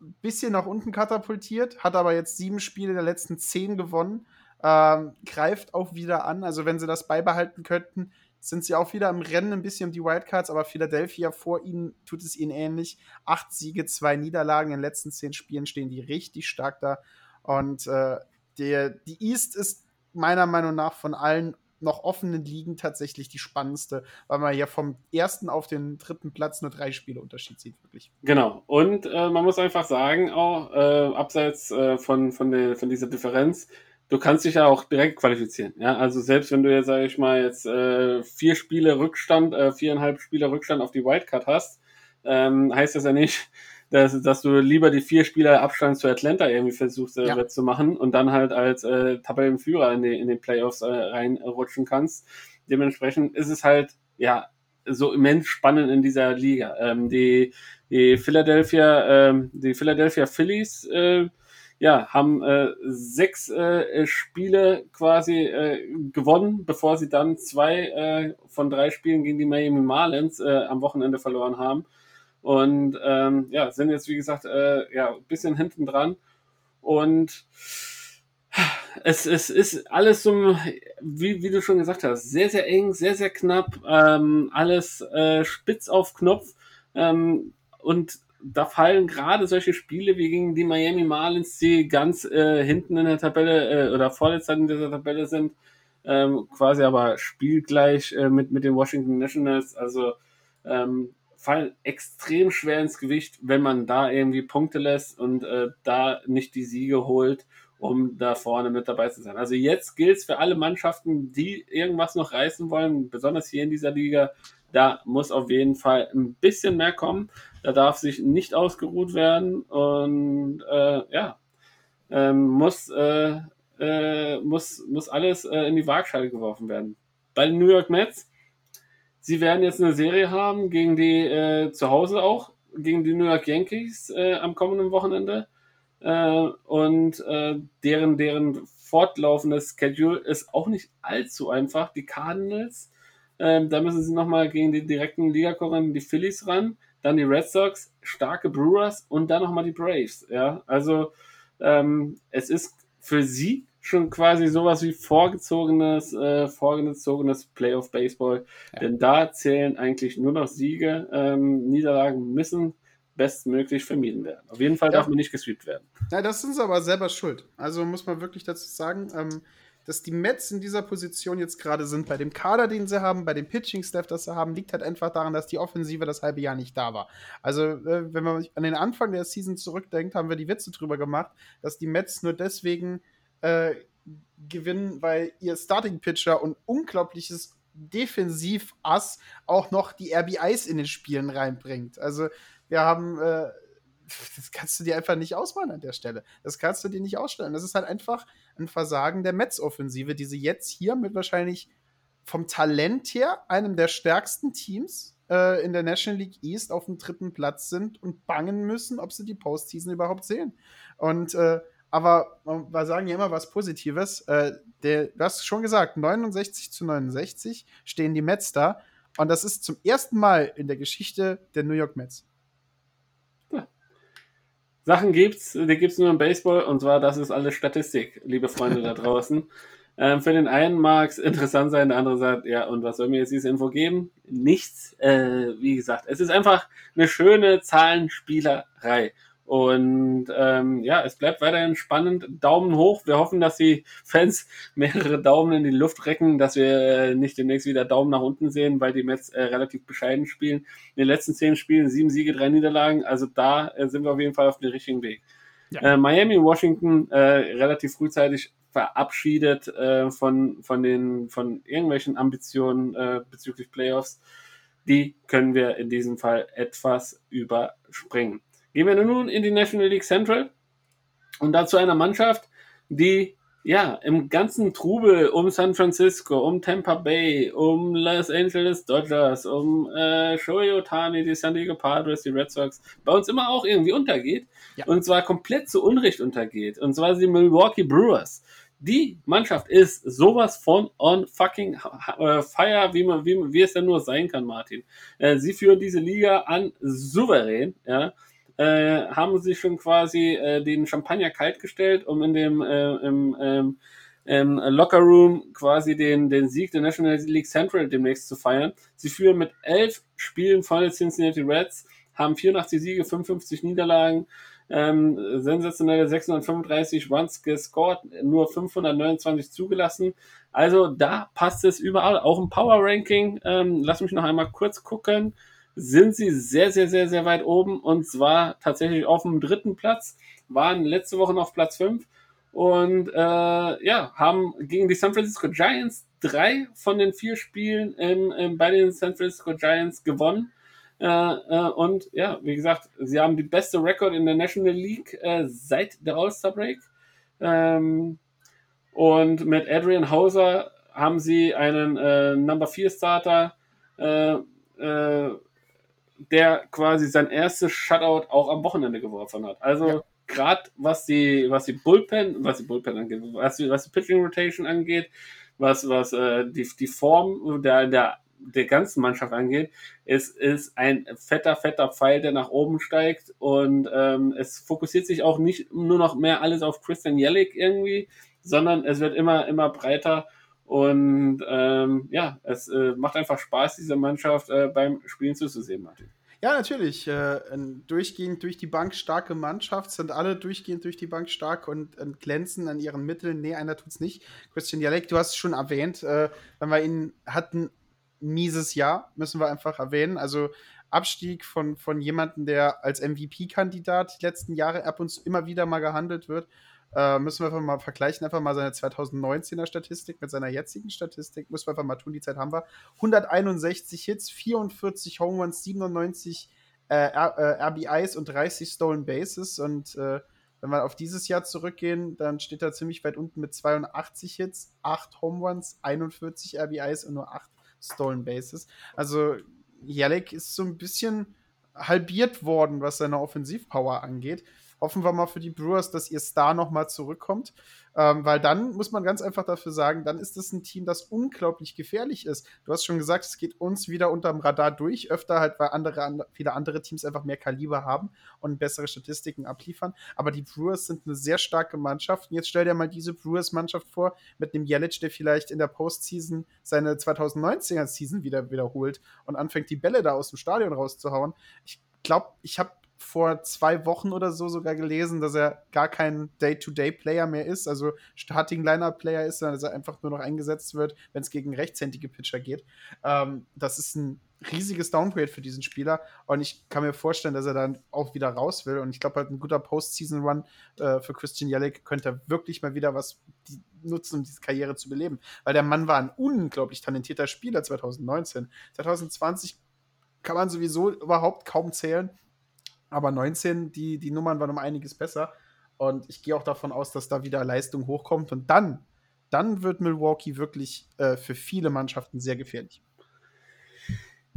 ein bisschen nach unten katapultiert, hat aber jetzt sieben Spiele der letzten zehn gewonnen. Ähm, greift auch wieder an. Also, wenn sie das beibehalten könnten, sind sie auch wieder im Rennen ein bisschen um die Wildcards, aber Philadelphia vor ihnen tut es ihnen ähnlich. Acht Siege, zwei Niederlagen in den letzten zehn Spielen stehen die richtig stark da. Und äh, der, die East ist meiner Meinung nach von allen noch offenen Ligen tatsächlich die spannendste, weil man ja vom ersten auf den dritten Platz nur drei Spiele Unterschied sieht, wirklich. Genau. Und äh, man muss einfach sagen, auch äh, abseits äh, von, von, der, von dieser Differenz, du kannst dich ja auch direkt qualifizieren. Ja, also selbst wenn du jetzt, sage ich mal, jetzt äh, vier Spiele Rückstand, äh, viereinhalb Spiele Rückstand auf die Wildcard hast, ähm, heißt das ja nicht, dass, dass du lieber die vier Spieler Abstand zu Atlanta irgendwie versuchst äh, ja. zu machen und dann halt als äh, Tabellenführer in, die, in den Playoffs äh, reinrutschen kannst. Dementsprechend ist es halt, ja, so immens spannend in dieser Liga. Ähm, die, Die Philadelphia, ähm, die Philadelphia Phillies äh, ja, haben äh, sechs äh, Spiele quasi äh, gewonnen, bevor sie dann zwei äh, von drei Spielen gegen die Miami Marlins äh, am Wochenende verloren haben. Und ähm, ja, sind jetzt, wie gesagt, äh, ja, ein bisschen hinten dran. Und es, es ist alles so, wie, wie du schon gesagt hast, sehr, sehr eng, sehr, sehr knapp, ähm, alles äh, spitz auf Knopf. Ähm, und da fallen gerade solche Spiele wie gegen die Miami Marlins, die ganz äh, hinten in der Tabelle äh, oder vorletzter in dieser Tabelle sind, ähm, quasi aber spielgleich äh, mit, mit den Washington Nationals. Also ähm, fallen extrem schwer ins Gewicht, wenn man da irgendwie Punkte lässt und äh, da nicht die Siege holt um da vorne mit dabei zu sein. Also jetzt gilt es für alle Mannschaften, die irgendwas noch reißen wollen, besonders hier in dieser Liga, da muss auf jeden Fall ein bisschen mehr kommen. Da darf sich nicht ausgeruht werden und äh, ja, ähm, muss, äh, äh, muss, muss alles äh, in die Waagschale geworfen werden. Bei den New York Mets, sie werden jetzt eine Serie haben gegen die äh, zu Hause auch, gegen die New York Yankees äh, am kommenden Wochenende äh, und äh, deren, deren fortlaufendes Schedule ist auch nicht allzu einfach. Die Cardinals, äh, da müssen sie nochmal gegen die direkten Ligakonkurrenten, die Phillies ran, dann die Red Sox, starke Brewers und dann nochmal die Braves. Ja, also ähm, es ist für sie schon quasi sowas wie vorgezogenes, äh, vorgezogenes Playoff Baseball, ja. denn da zählen eigentlich nur noch Siege, ähm, Niederlagen müssen bestmöglich vermieden werden. Auf jeden Fall ja. darf man nicht gesweept werden. Ja, das sind sie aber selber schuld. Also muss man wirklich dazu sagen, ähm, dass die Mets in dieser Position jetzt gerade sind, bei dem Kader, den sie haben, bei dem Pitching-Staff, das sie haben, liegt halt einfach daran, dass die Offensive das halbe Jahr nicht da war. Also, äh, wenn man an den Anfang der Season zurückdenkt, haben wir die Witze drüber gemacht, dass die Mets nur deswegen äh, gewinnen, weil ihr Starting-Pitcher und unglaubliches Defensiv-Ass auch noch die RBIs in den Spielen reinbringt. Also, wir haben, äh, das kannst du dir einfach nicht ausmalen an der Stelle. Das kannst du dir nicht ausstellen. Das ist halt einfach ein Versagen der Mets-Offensive, die sie jetzt hier mit wahrscheinlich vom Talent her einem der stärksten Teams äh, in der National League East auf dem dritten Platz sind und bangen müssen, ob sie die Postseason überhaupt sehen. Und äh, aber wir sagen ja immer was Positives. Äh, der, du hast schon gesagt, 69 zu 69 stehen die Mets da. Und das ist zum ersten Mal in der Geschichte der New York Mets. Sachen gibt's, die gibt's nur im Baseball und zwar, das ist alles Statistik, liebe Freunde da draußen. Ähm, für den einen mag es interessant sein, der andere sagt, ja, und was soll mir jetzt diese Info geben? Nichts. Äh, wie gesagt, es ist einfach eine schöne Zahlenspielerei. Und ähm, ja, es bleibt weiterhin spannend. Daumen hoch. Wir hoffen, dass die Fans mehrere Daumen in die Luft recken, dass wir äh, nicht demnächst wieder Daumen nach unten sehen, weil die Mets äh, relativ bescheiden spielen. In den letzten zehn Spielen sieben Siege, drei Niederlagen. Also da äh, sind wir auf jeden Fall auf dem richtigen Weg. Ja. Äh, Miami, Washington äh, relativ frühzeitig verabschiedet von, von, den, von irgendwelchen Ambitionen bezüglich Playoffs. Die können wir in diesem Fall etwas überspringen. Gehen wir nun in die National League Central und dazu einer Mannschaft, die ja im ganzen Trubel um San Francisco, um Tampa Bay, um Los Angeles Dodgers, um äh, Shohei Otani, die San Diego Padres, die Red Sox, bei uns immer auch irgendwie untergeht. Ja. Und zwar komplett zu Unrecht untergeht. Und zwar die Milwaukee Brewers die Mannschaft ist sowas von on fucking äh, fire, wie, man, wie, wie es denn nur sein kann, Martin. Äh, sie führen diese Liga an souverän, ja. Äh, haben sie schon quasi äh, den Champagner kalt gestellt, um in dem äh, im, ähm, im Locker Room quasi den, den Sieg der National League Central demnächst zu feiern. Sie führen mit elf Spielen von den Cincinnati Reds, haben 84 Siege, 55 Niederlagen, ähm, sensationelle 635 Runs gescored, nur 529 zugelassen. Also da passt es überall, auch im Power Ranking. Ähm, lass mich noch einmal kurz gucken sind sie sehr, sehr, sehr, sehr weit oben und zwar tatsächlich auf dem dritten Platz, waren letzte Woche noch auf Platz 5 und äh, ja, haben gegen die San Francisco Giants drei von den vier Spielen in, in, bei den San Francisco Giants gewonnen. Äh, äh, und ja, wie gesagt, sie haben die beste Rekord in der National League äh, seit der All-Star Break. Ähm, und mit Adrian Hauser haben sie einen äh, Number 4 Starter, äh, äh, der quasi sein erstes Shutout auch am Wochenende geworfen hat. Also Ja. gerade was die, was die Bullpen, was die Bullpen angeht, was die, was die Pitching Rotation angeht, was, was äh, die, die Form der, der, der ganzen Mannschaft angeht, es ist ein fetter, fetter Pfeil, der nach oben steigt und ähm, es fokussiert sich auch nicht nur noch mehr alles auf Christian Jellick irgendwie, sondern es wird immer, immer breiter und ähm, ja, es äh, macht einfach Spaß, diese Mannschaft äh, beim Spielen zuzusehen, Martin. Ja, natürlich. Äh, durchgehend durch die Bank starke Mannschaft, sind alle durchgehend durch die Bank stark und, und glänzen an ihren Mitteln. Nee, einer tut's nicht. Christian Jalek, du hast es schon erwähnt, äh, wenn wir ihn hatten, mieses Jahr, müssen wir einfach erwähnen. Also Abstieg von, von jemandem, der als MVP-Kandidat die letzten Jahre ab und zu immer wieder mal gehandelt wird. Äh, müssen wir einfach mal vergleichen, einfach mal seine 2019er Statistik mit seiner jetzigen Statistik. Müssen wir einfach mal tun, die Zeit haben wir. 161 Hits, 44 Home Runs, 97 äh, R äh, RBIs und 30 Stolen Bases. Und äh, wenn wir auf dieses Jahr zurückgehen, dann steht er ziemlich weit unten mit 82 Hits, 8 Home Runs, 41 RBIs und nur 8 Stolen Bases. Also Jelek ist so ein bisschen halbiert worden, was seine Offensivpower angeht. Hoffen wir mal für die Brewers, dass ihr Star noch mal zurückkommt, ähm, weil dann muss man ganz einfach dafür sagen, dann ist es ein Team, das unglaublich gefährlich ist. Du hast schon gesagt, es geht uns wieder unterm Radar durch, öfter halt, weil andere, an, viele andere Teams einfach mehr Kaliber haben und bessere Statistiken abliefern. Aber die Brewers sind eine sehr starke Mannschaft. Und jetzt stell dir mal diese Brewers-Mannschaft vor mit einem Jelic, der vielleicht in der Postseason seine 2019er-Season wieder wiederholt und anfängt, die Bälle da aus dem Stadion rauszuhauen. Ich glaube, ich habe vor zwei Wochen oder so sogar gelesen, dass er gar kein Day-to-Day-Player mehr ist, also Starting-Lineup-Player ist, sondern dass er einfach nur noch eingesetzt wird, wenn es gegen rechtshändige Pitcher geht. Ähm, das ist ein riesiges Downgrade für diesen Spieler und ich kann mir vorstellen, dass er dann auch wieder raus will und ich glaube halt ein guter Postseason-Run äh, für Christian Jellick könnte wirklich mal wieder was nutzen, um diese Karriere zu beleben, weil der Mann war ein unglaublich talentierter Spieler 2019. 2020 kann man sowieso überhaupt kaum zählen. Aber 19, die, die Nummern waren um einiges besser. Und ich gehe auch davon aus, dass da wieder Leistung hochkommt. Und dann, dann wird Milwaukee wirklich äh, für viele Mannschaften sehr gefährlich.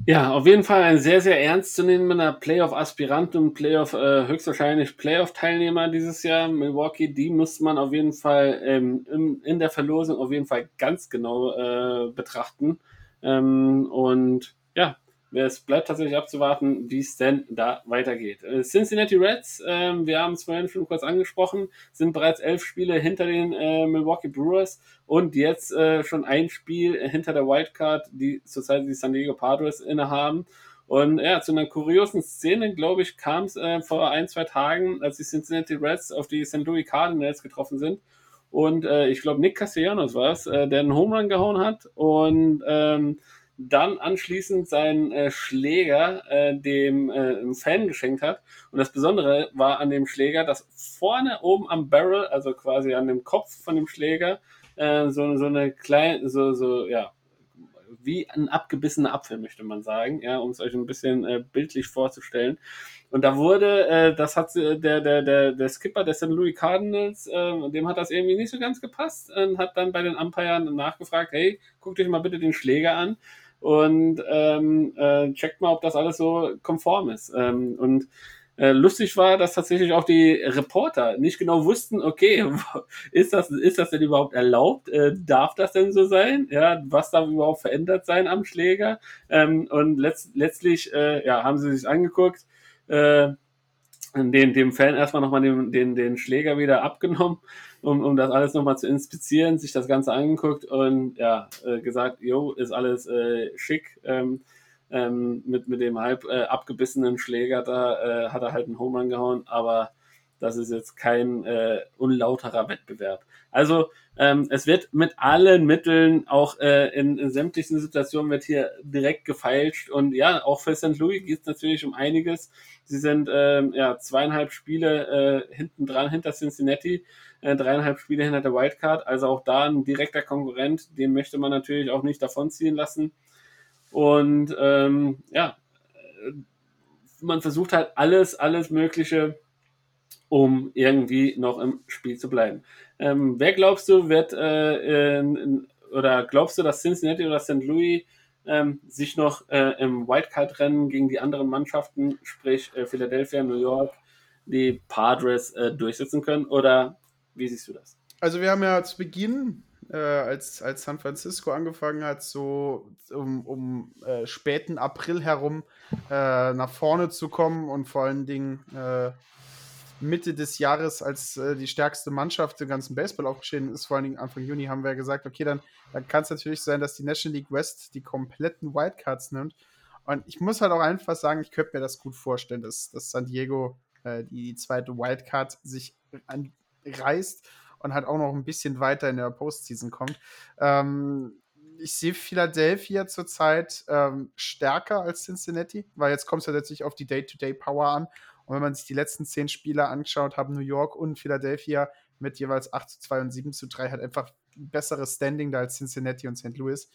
Ja, auf jeden Fall ein sehr, sehr ernstzunehmender Playoff-Aspirant und Playoff, äh, höchstwahrscheinlich Playoff-Teilnehmer dieses Jahr. Milwaukee, die muss man auf jeden Fall ähm, in, in der Verlosung auf jeden Fall ganz genau äh, betrachten. Ähm, und ja, es bleibt tatsächlich abzuwarten, wie es denn da weitergeht. Äh, Cincinnati Reds, äh, wir haben es vorhin schon kurz angesprochen, sind bereits elf Spiele hinter den äh, Milwaukee Brewers und jetzt äh, schon ein Spiel hinter der Wildcard, die zurzeit die San Diego Padres innehaben. Und ja, zu einer kuriosen Szene, glaube ich, kam es äh, vor ein, zwei Tagen, als die Cincinnati Reds auf die St. Louis Cardinals getroffen sind. Und äh, ich glaube, Nick Castellanos war es, der einen Home Run gehauen hat und ähm, dann anschließend seinen äh, Schläger äh, dem äh, Fan geschenkt hat. Und das Besondere war an dem Schläger, dass vorne oben am Barrel, also quasi an dem Kopf von dem Schläger, äh, so, so eine kleine, so, so, ja, wie ein abgebissener Apfel, möchte man sagen, ja, um es euch ein bisschen äh, bildlich vorzustellen. Und da wurde, äh, das hat der, der, der, der Skipper der St. Louis Cardinals, äh, dem hat das irgendwie nicht so ganz gepasst und hat dann bei den Umpiren nachgefragt, hey, guckt euch mal bitte den Schläger an und ähm, äh, checkt mal, ob das alles so konform ist. Ähm, und äh, lustig war, dass tatsächlich auch die Reporter nicht genau wussten, okay, ist das, ist das denn überhaupt erlaubt? Äh, darf das denn so sein? Ja, was darf überhaupt verändert sein am Schläger? Ähm, und letzt, letztlich äh, ja, haben sie sich angeguckt, äh, den, dem Fan erstmal nochmal den, den, den Schläger wieder abgenommen, um, um das alles nochmal zu inspizieren, sich das Ganze angeguckt und ja, äh, gesagt, jo, ist alles äh, schick. Ähm, ähm, mit, mit dem halb äh, abgebissenen Schläger da äh, hat er halt einen Home gehauen, aber das ist jetzt kein äh, unlauterer Wettbewerb. Also ähm, es wird mit allen Mitteln, auch äh, in, in sämtlichen Situationen, wird hier direkt gefeilscht. Und ja, auch für St. Louis geht es natürlich um einiges. Sie sind ähm, ja zweieinhalb Spiele äh, hinten dran, hinter Cincinnati, äh, dreieinhalb Spiele hinter der Wildcard. Also auch da ein direkter Konkurrent, den möchte man natürlich auch nicht davonziehen lassen. Und ähm, ja, man versucht halt alles, alles Mögliche, um irgendwie noch im Spiel zu bleiben. Ähm, wer glaubst du wird, äh, in, oder glaubst du, dass Cincinnati oder St. Louis ähm, sich noch äh, im Wildcard-Rennen gegen die anderen Mannschaften, sprich äh, Philadelphia, New York, die Padres äh, durchsetzen können? Oder wie siehst du das? Also wir haben ja zu Beginn, äh, als, als San Francisco angefangen hat, so um, um äh, späten April herum nach vorne zu kommen und vor allen Dingen Mitte des Jahres als äh, die stärkste Mannschaft im ganzen Baseball aufgeschrieben ist, vor allen Dingen Anfang Juni, haben wir gesagt, okay, dann, dann kann es natürlich sein, dass die National League West die kompletten Wildcards nimmt. Und ich muss halt auch einfach sagen, ich könnte mir das gut vorstellen, dass, dass San Diego äh, die zweite Wildcard sich reißt und halt auch noch ein bisschen weiter in der Postseason kommt. Ähm, ich sehe Philadelphia zurzeit ähm, stärker als Cincinnati, weil jetzt kommt es ja letztlich auf die Day-to-Day-Power an. Und wenn man sich die letzten zehn Spiele anschaut, haben New York und Philadelphia mit jeweils 8 zu 2 und 7 zu 3 halt einfach ein besseres Standing da als Cincinnati und St. Louis.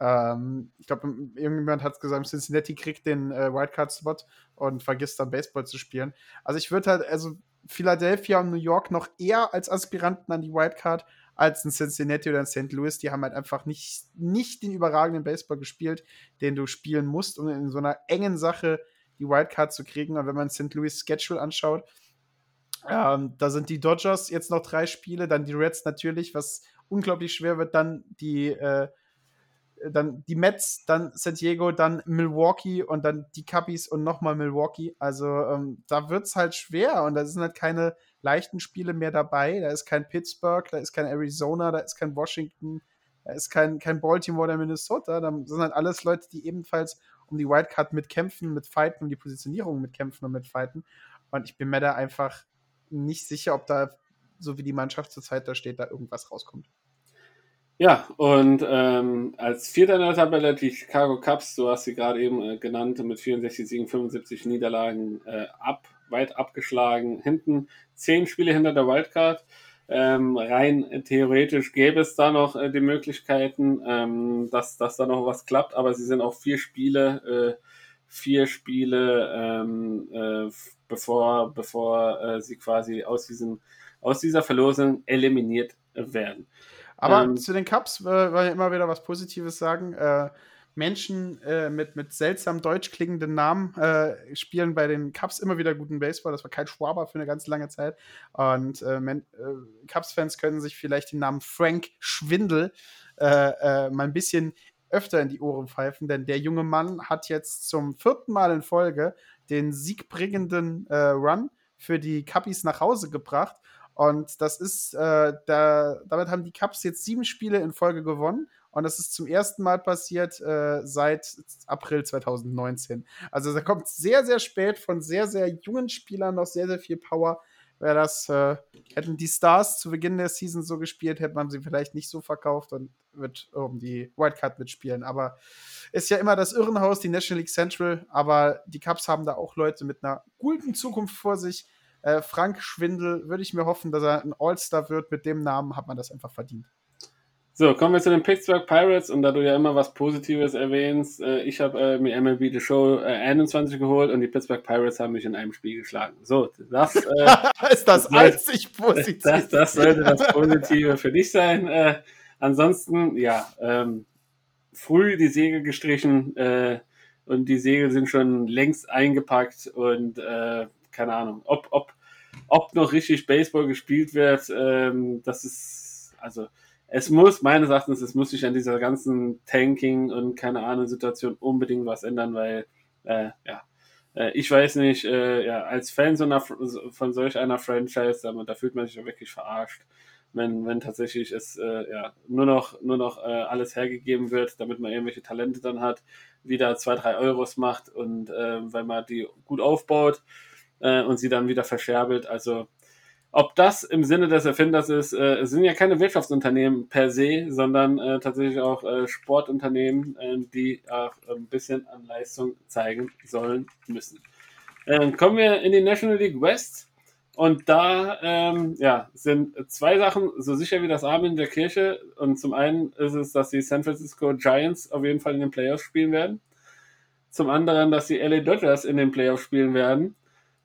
Ähm, ich glaube, irgendjemand hat gesagt, Cincinnati kriegt den äh, Wildcard-Spot und vergisst dann Baseball zu spielen. Also ich würde halt, also Philadelphia und New York noch eher als Aspiranten an die Wildcard als ein Cincinnati oder ein St. Louis. Die haben halt einfach nicht, nicht den überragenden Baseball gespielt, den du spielen musst, um in so einer engen Sache die Wildcard zu kriegen. Und wenn man St. Louis Schedule anschaut, ähm, da sind die Dodgers jetzt noch drei Spiele, dann die Reds natürlich, was unglaublich schwer wird, dann die äh, dann die Mets, dann San Diego, dann Milwaukee und dann die Cubbies und nochmal Milwaukee. Also ähm, da wird es halt schwer und da sind halt keine leichten Spiele mehr dabei. Da ist kein Pittsburgh, da ist kein Arizona, da ist kein Washington, da ist kein, kein Baltimore oder Minnesota. Da sind halt alles Leute, die ebenfalls um die Wildcard mitkämpfen, mitfighten, um die Positionierung mitkämpfen und mitfighten. Und ich bin mir da einfach nicht sicher, ob da, so wie die Mannschaft zurzeit da steht, da irgendwas rauskommt. Ja, und ähm, als Vierter in der Tabelle die Chicago Cubs, du hast sie gerade eben äh, genannt, mit 64 Siegen, 75 Niederlagen äh, ab, weit abgeschlagen. Hinten zehn Spiele hinter der Wildcard. Ähm, rein theoretisch gäbe es da noch äh, die Möglichkeiten, ähm, dass, dass da noch was klappt, aber sie sind auch vier Spiele, äh, vier Spiele, ähm, äh, bevor, bevor äh, sie quasi aus, diesem, aus dieser Verlosung eliminiert werden. Aber ähm, zu den Cups äh, wollen immer wieder was Positives sagen. Äh, Menschen äh, mit, mit seltsam deutsch klingenden Namen äh, spielen bei den Cups immer wieder guten Baseball. Das war Kai Schwaber für eine ganz lange Zeit. Und äh, äh Cups-Fans können sich vielleicht den Namen Frank Schwindel äh, mal ein bisschen öfter in die Ohren pfeifen, denn der junge Mann hat jetzt zum vierten Mal in Folge den siegbringenden Run für die Cuppies nach Hause gebracht und das ist, äh, da, damit haben die Cubs jetzt sieben Spiele in Folge gewonnen. Und das ist zum ersten Mal passiert äh, seit April 2019. Also da kommt sehr, sehr spät von sehr, sehr jungen Spielern noch sehr, sehr viel Power. Wäre das, äh, hätten die Stars zu Beginn der Season so gespielt, hätte man sie vielleicht nicht so verkauft und wird um die Wildcard mitspielen. Aber ist ja immer das Irrenhaus, die National League Central. Aber die Cubs haben da auch Leute mit einer guten Zukunft vor sich äh, Frank Schwindel würde ich mir hoffen, dass er ein All-Star wird. Mit dem Namen hat man das einfach verdient. So, kommen wir zu den Pittsburgh Pirates und da du ja immer was Positives erwähnst, äh, ich habe äh, mir MLB The Show äh, 21 geholt und die Pittsburgh Pirates haben mich in einem Spiel geschlagen. So, das äh, ist das einzig Positive. Das, das, sollte das Positive für dich sein. Äh, ansonsten, ja, ähm, früh die Segel gestrichen äh, und die Segel sind schon längst eingepackt und keine Ahnung, ob, ob, ob noch richtig Baseball gespielt wird, ähm, das ist, also es muss, meines Erachtens, es muss sich an dieser ganzen Tanking und keine Ahnung Situation unbedingt was ändern, weil, äh, ja, äh, ich weiß nicht, äh, ja, als Fan so einer, von solch einer Franchise, da, da fühlt man sich ja wirklich verarscht wenn, wenn tatsächlich es äh, ja, nur noch, nur noch äh, alles hergegeben wird, damit man irgendwelche Talente dann hat, wieder zwei, drei Euros macht und äh, weil man die gut aufbaut, und sie dann wieder verscherbelt. Also ob das im Sinne des Erfinders ist, äh, es sind ja keine Wirtschaftsunternehmen per se, sondern äh, tatsächlich auch äh, Sportunternehmen, äh, die auch ein bisschen an Leistung zeigen sollen müssen. Äh, kommen wir in die National League West. Und da ähm, ja, sind zwei Sachen so sicher wie das Abend in der Kirche. Und zum einen ist es, dass die San Francisco Giants auf jeden Fall in den Playoffs spielen werden. Zum anderen, dass die LA Dodgers in den Playoffs spielen werden.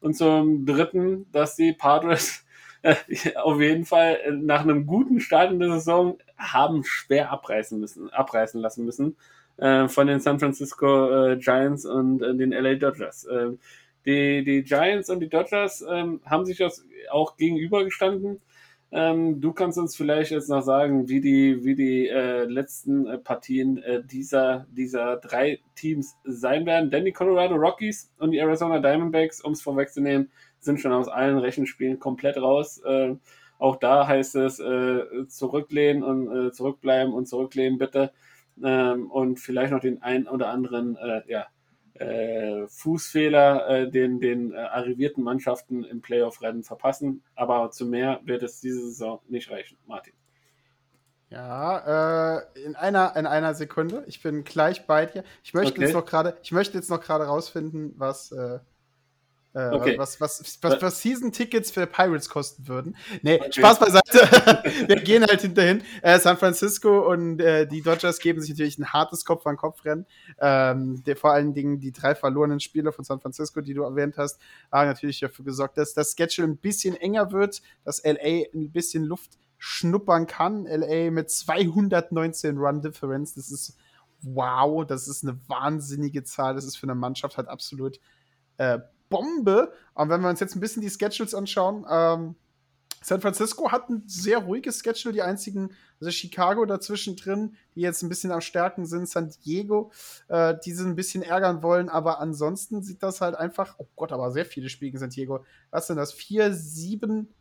Und zum dritten, dass die Padres auf jeden Fall nach einem guten Start in der Saison haben schwer abreißen müssen, abreißen lassen müssen. äh, von den San Francisco äh, Giants und äh, den LA Dodgers. Ähm, die, die Giants und die Dodgers ähm, haben sich auch gegenübergestanden. Ähm, du kannst uns vielleicht jetzt noch sagen, wie die, wie die äh, letzten äh, Partien äh, dieser, dieser drei Teams sein werden. Denn die Colorado Rockies und die Arizona Diamondbacks, um es vorwegzunehmen, sind schon aus allen Rechenspielen komplett raus. Äh, auch da heißt es äh, zurücklehnen und äh, zurückbleiben und zurücklehnen bitte. Ähm, und vielleicht noch den einen oder anderen ja, äh, Fußfehler äh, den, den äh, arrivierten Mannschaften im Playoff-Rennen verpassen. Aber zu mehr wird es diese Saison nicht reichen, Martin. Ja, äh, in, einer, in einer Sekunde. Ich bin gleich bei dir. Ich möchte okay. jetzt noch gerade, ich möchte jetzt noch gerade rausfinden, was, äh, okay. Was, was, was, was Season-Tickets für Pirates kosten würden. Nee, okay. Spaß beiseite. Wir gehen halt hinterhin. Äh, San Francisco und äh, die Dodgers geben sich natürlich ein hartes Kopf-an-Kopf-Rennen. Ähm, der, vor allen Dingen die drei verlorenen Spiele von San Francisco, die du erwähnt hast, haben natürlich dafür gesorgt, dass das Schedule ein bisschen enger wird, dass LA ein bisschen Luft schnuppern kann. LA mit 219 Run-Difference, das ist wow, das ist eine wahnsinnige Zahl. Das ist für eine Mannschaft halt absolut äh, Bombe. Und wenn wir uns jetzt ein bisschen die Schedules anschauen, ähm, San Francisco hat ein sehr ruhiges Schedule, die einzigen, also Chicago dazwischen drin, die jetzt ein bisschen am Stärken sind, San Diego, äh, die sie ein bisschen ärgern wollen, aber ansonsten sieht das halt einfach, oh Gott, aber sehr viele Spiele in San Diego. Was sind das? Vier, sieben,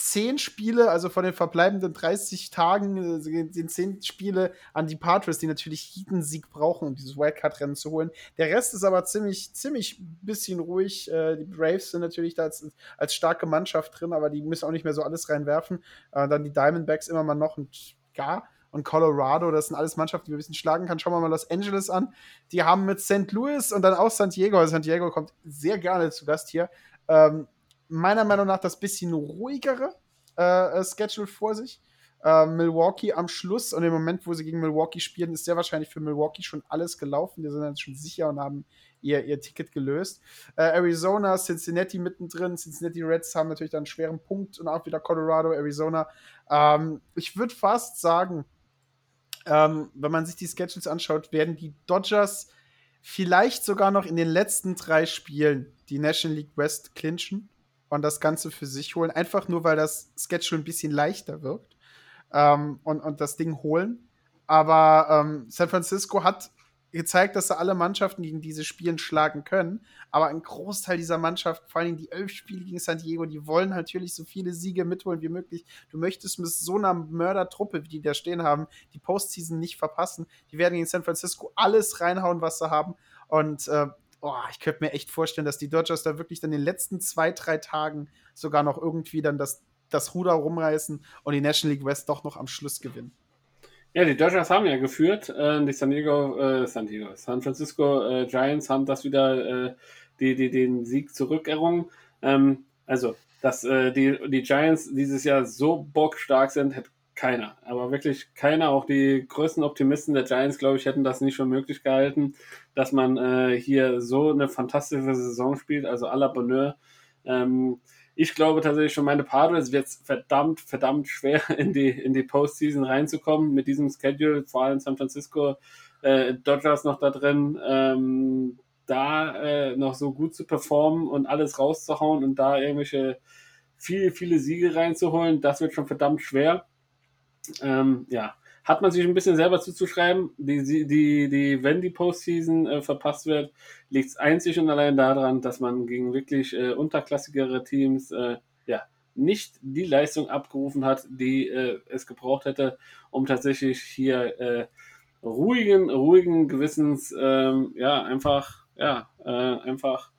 zehn Spiele, also von den verbleibenden 30 Tagen äh, sind zehn Spiele an die Patriots, die natürlich jeden Sieg brauchen, um dieses Wildcard-Rennen zu holen. Der Rest ist aber ziemlich, ziemlich bisschen ruhig. Äh, die Braves sind natürlich da als, als starke Mannschaft drin, aber die müssen auch nicht mehr so alles reinwerfen. Äh, dann die Diamondbacks immer mal noch und gar und Colorado, das sind alles Mannschaften, die wir ein bisschen schlagen kann. Schauen wir mal Los Angeles an. Die haben mit St. Louis und dann auch San Diego. Also San Diego kommt sehr gerne zu Gast hier. Ähm, meiner Meinung nach das bisschen ruhigere äh, Schedule vor sich. Äh, Milwaukee am Schluss und im Moment, wo sie gegen Milwaukee spielen, ist sehr wahrscheinlich für Milwaukee schon alles gelaufen. Die sind jetzt schon sicher und haben ihr, ihr Ticket gelöst. Äh, Arizona, Cincinnati mittendrin. Cincinnati Reds haben natürlich dann einen schweren Punkt und auch wieder Colorado, Arizona. Ähm, ich würde fast sagen, ähm, wenn man sich die Schedules anschaut, werden die Dodgers vielleicht sogar noch in den letzten drei Spielen die National League West clinchen und das Ganze für sich holen, einfach nur, weil das Sketch schon ein bisschen leichter wirkt ähm, und, und das Ding holen. Aber ähm, San Francisco hat gezeigt, dass sie alle Mannschaften gegen diese Spielen schlagen können. Aber ein Großteil dieser Mannschaft, vor allem die elf Spiele gegen San Diego, die wollen natürlich so viele Siege mitholen wie möglich. Du möchtest mit so einer Mördertruppe, wie die da stehen haben, die Postseason nicht verpassen. Die werden gegen San Francisco alles reinhauen, was sie haben. Und äh, oh, ich könnte mir echt vorstellen, dass die Dodgers da wirklich dann in den letzten zwei, drei Tagen sogar noch irgendwie dann das, das Ruder rumreißen und die National League West doch noch am Schluss gewinnen. Ja, die Dodgers haben ja geführt. Äh, die San Diego, äh, San Diego, San Francisco äh, Giants haben das wieder äh, die, die, den Sieg zurückerrungen. Ähm, also, dass äh, die, die Giants dieses Jahr so bockstark sind, hätte keiner. Aber wirklich keiner. Auch die größten Optimisten der Giants, glaube ich, hätten das nicht für möglich gehalten, dass man äh, hier so eine fantastische Saison spielt. Also à la Bonheur. Ähm, ich glaube tatsächlich schon, meine Padres wird es verdammt, verdammt schwer in die, in die Postseason reinzukommen mit diesem Schedule, vor allem San Francisco, äh, Dodgers noch da drin, ähm, da äh, noch so gut zu performen und alles rauszuhauen und da irgendwelche viele, viele Siege reinzuholen, das wird schon verdammt schwer. Ähm, ja, hat man sich ein bisschen selber zuzuschreiben. Die, die, die, wenn die Postseason äh, verpasst wird, liegt es einzig und allein daran, dass man gegen wirklich äh, unterklassigere Teams äh, ja, nicht die Leistung abgerufen hat, die äh, es gebraucht hätte, um tatsächlich hier äh, ruhigen, ruhigen Gewissens ähm, ja, einfach, ja, äh, einfach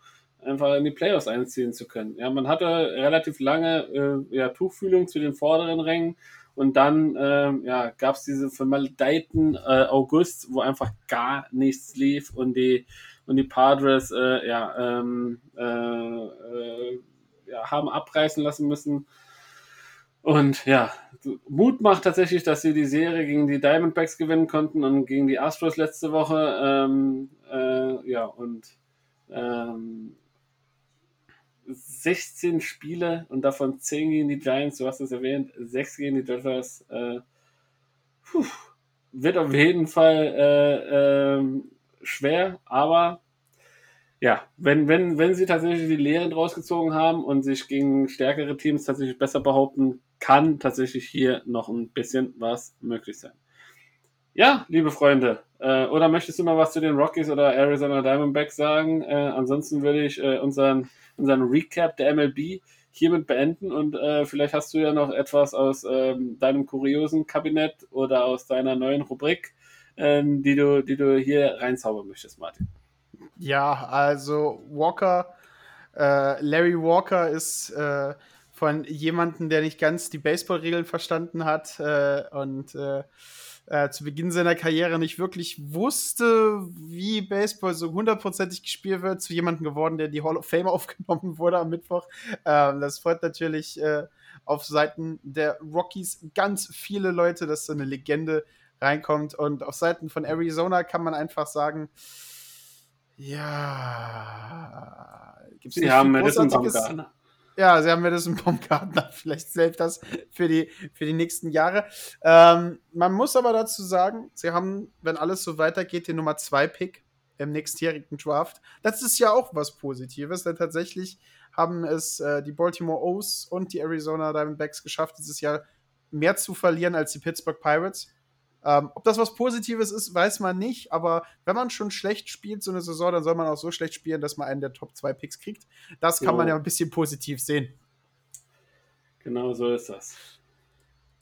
einfach in die Playoffs einziehen zu können. Ja, man hatte relativ lange ja, Tuchfühlung zu den vorderen Rängen und dann ähm, ja, gab es diese vermaledeiten äh, August, wo einfach gar nichts lief und die, und die Padres äh, ja, ähm, äh, äh, ja, haben abreißen lassen müssen. Und ja, Mut macht tatsächlich, dass sie die Serie gegen die Diamondbacks gewinnen konnten und gegen die Astros letzte Woche. Ähm, äh, ja, und ähm, 16 Spiele und davon 10 gegen die Giants, du hast es erwähnt, 6 gegen die Dodgers. Äh, wird auf jeden Fall äh, ähm, schwer, aber ja, wenn, wenn, wenn sie tatsächlich die Lehren draus gezogen haben und sich gegen stärkere Teams tatsächlich besser behaupten, kann tatsächlich hier noch ein bisschen was möglich sein. Ja, liebe Freunde, äh, oder möchtest du noch was zu den Rockies oder Arizona Diamondbacks sagen? Äh, ansonsten würde ich äh, unseren, unseren Recap der MLB hiermit beenden und äh, vielleicht hast du ja noch etwas aus ähm, deinem kuriosen Kabinett oder aus deiner neuen Rubrik, ähm, die, du, die du hier reinzaubern möchtest, Martin. Ja, also Walker, äh, Larry Walker ist äh, von jemandem, der nicht ganz die Baseballregeln verstanden hat äh, und äh, zu Beginn seiner Karriere nicht wirklich wusste, wie Baseball so hundertprozentig gespielt wird, zu jemandem geworden, der die Hall of Fame aufgenommen wurde am Mittwoch. Ähm, das freut natürlich äh, auf Seiten der Rockies ganz viele Leute, dass so eine Legende reinkommt. Und auf Seiten von Arizona kann man einfach sagen, ja, gibt's Sie haben Madison Bumgarner. Ja, sie haben Madison Baumgartner. Vielleicht selbst das für die, für die nächsten Jahre. Ähm, man muss aber dazu sagen, sie haben, wenn alles so weitergeht, den Nummer 2 Pick im nächstjährigen Draft. Das ist ja auch was Positives, denn tatsächlich haben es äh, die Baltimore O's und die Arizona Diamondbacks geschafft, dieses Jahr mehr zu verlieren als die Pittsburgh Pirates. Ähm, ob das was Positives ist, weiß man nicht, aber wenn man schon schlecht spielt, so eine Saison, dann soll man auch so schlecht spielen, dass man einen der Top 2 Picks kriegt. Das kann so. man ja ein bisschen positiv sehen. Genau so ist das.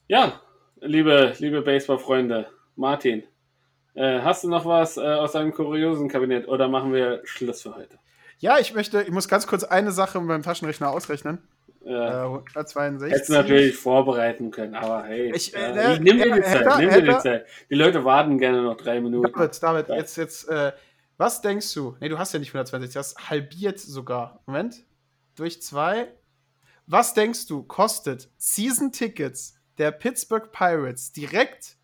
Ja, liebe, liebe Baseball-Freunde, Martin, äh, hast du noch was äh, aus deinem kuriosen Kabinett oder machen wir Schluss für heute? Ja, ich möchte, ich muss ganz kurz eine Sache mit meinem Taschenrechner ausrechnen. Ja. Äh, 162. Hättest du natürlich vorbereiten können, aber hey. Ich, äh, äh, nimm dir die Zeit, nimm dir die Zeit. Die Leute warten gerne noch drei Minuten. David, David, ja. jetzt, jetzt, äh, was denkst du? Nee, du hast ja nicht 120, du hast halbiert sogar. Moment. Durch zwei. Was denkst du, kostet Season Tickets der Pittsburgh Pirates direkt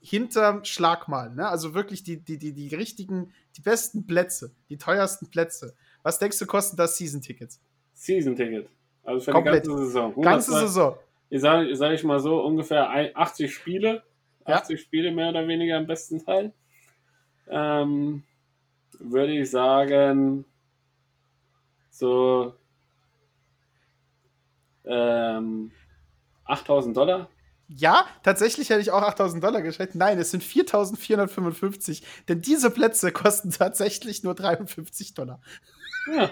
hinterm Schlagmal, ne? Also wirklich die, die, die, die richtigen, die besten Plätze, die teuersten Plätze. Was denkst du, kosten das Season Tickets? Also für Komplett. die ganze Saison. Ganze Saison. Ich sage sag ich mal so, ungefähr 80 Spiele. 80 ja. Spiele mehr oder weniger im besten Teil. Ähm, würde ich sagen, so ähm, 8000 Dollar. Ja, tatsächlich hätte ich auch 8000 Dollar geschätzt. Nein, es sind 4455, denn diese Plätze kosten tatsächlich nur 53 Dollar. Ja.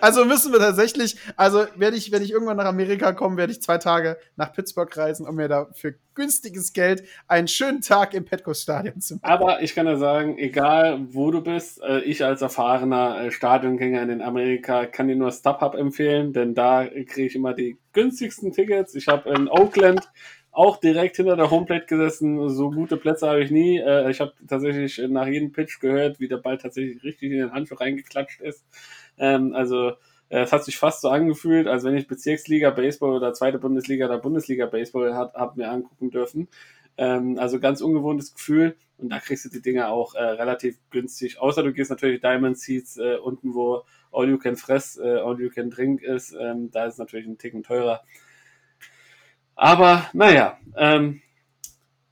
Also müssen wir tatsächlich, also werde ich, wenn ich irgendwann nach Amerika komme, werde ich zwei Tage nach Pittsburgh reisen, um mir da für günstiges Geld einen schönen Tag im Petco-Stadion zu machen. Aber ich kann ja sagen, egal wo du bist, äh, ich als erfahrener äh, Stadiongänger in Amerika kann dir nur StubHub empfehlen, denn da kriege ich immer die günstigsten Tickets. Ich habe in Oakland auch direkt hinter der Homeplate gesessen. So gute Plätze habe ich nie. Äh, ich habe tatsächlich nach jedem Pitch gehört, wie der Ball tatsächlich richtig in den Handschuh reingeklatscht ist. Ähm, also äh, es hat sich fast so angefühlt, als wenn ich Bezirksliga Baseball oder zweite Bundesliga oder Bundesliga Baseball hat, hab mir angucken dürfen. Ähm, also ganz ungewohntes Gefühl und da kriegst du die Dinger auch äh, relativ günstig. Außer du gehst natürlich Diamond Seats äh, unten, wo All You Can Fress, äh, All You Can Drink ist. Ähm, da ist natürlich ein Ticken teurer. Aber naja, ähm,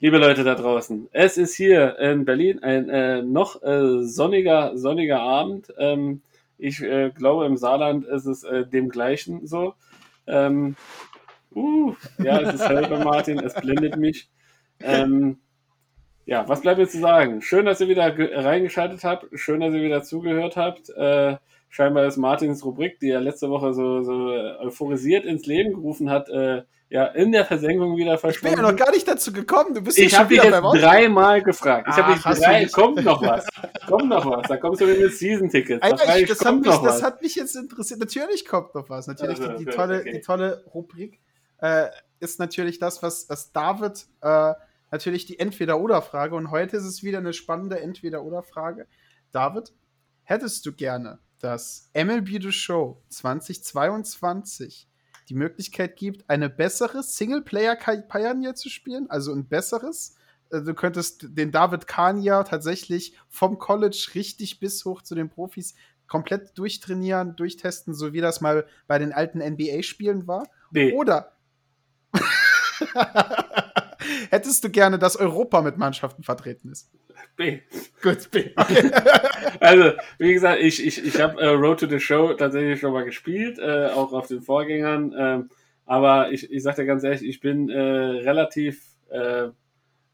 liebe Leute da draußen, es ist hier in Berlin ein äh, noch äh, sonniger, sonniger Abend. Ähm, ich äh, glaube, im Saarland ist es äh, dem gleichen so. Ähm, uh, ja, es ist hell bei Martin, es blendet mich. Ähm, ja, was bleibt mir zu sagen? Schön, dass ihr wieder reingeschaltet habt. Schön, dass ihr wieder zugehört habt. Äh, scheinbar ist Martins Rubrik, die er letzte Woche so, so euphorisiert ins Leben gerufen hat, äh, ja, in der Versenkung wieder verschwunden. Ich bin ja noch gar nicht dazu gekommen. Du bist ich habe dich jetzt dreimal gefragt. Ich habe dich drei, kommt noch was. kommt noch was. Da kommst du mit den Season-Tickets. Das, das, hat mich, das hat mich jetzt interessiert. Natürlich kommt noch was. Natürlich also, die, die, tolle, okay. die tolle Rubrik äh, ist natürlich das, was, was David äh, natürlich die Entweder-Oder-Frage und heute ist es wieder eine spannende Entweder-Oder-Frage. David, hättest du gerne dass MLB The Show 2022 die Möglichkeit gibt, eine bessere Singleplayer-Kampagne zu spielen, also ein besseres. Äh, du könntest den David Kania tatsächlich vom College richtig bis hoch zu den Profis komplett durchtrainieren, durchtesten, so wie das mal bei den alten NBA-Spielen war. Nee. Oder Hättest du gerne, dass Europa mit Mannschaften vertreten ist? B. Gut, B. Okay. also, wie gesagt, ich, ich, ich habe äh, Road to the Show tatsächlich schon mal gespielt, äh, auch auf den Vorgängern. Ähm, aber ich, ich sag dir ganz ehrlich, ich bin äh, relativ äh,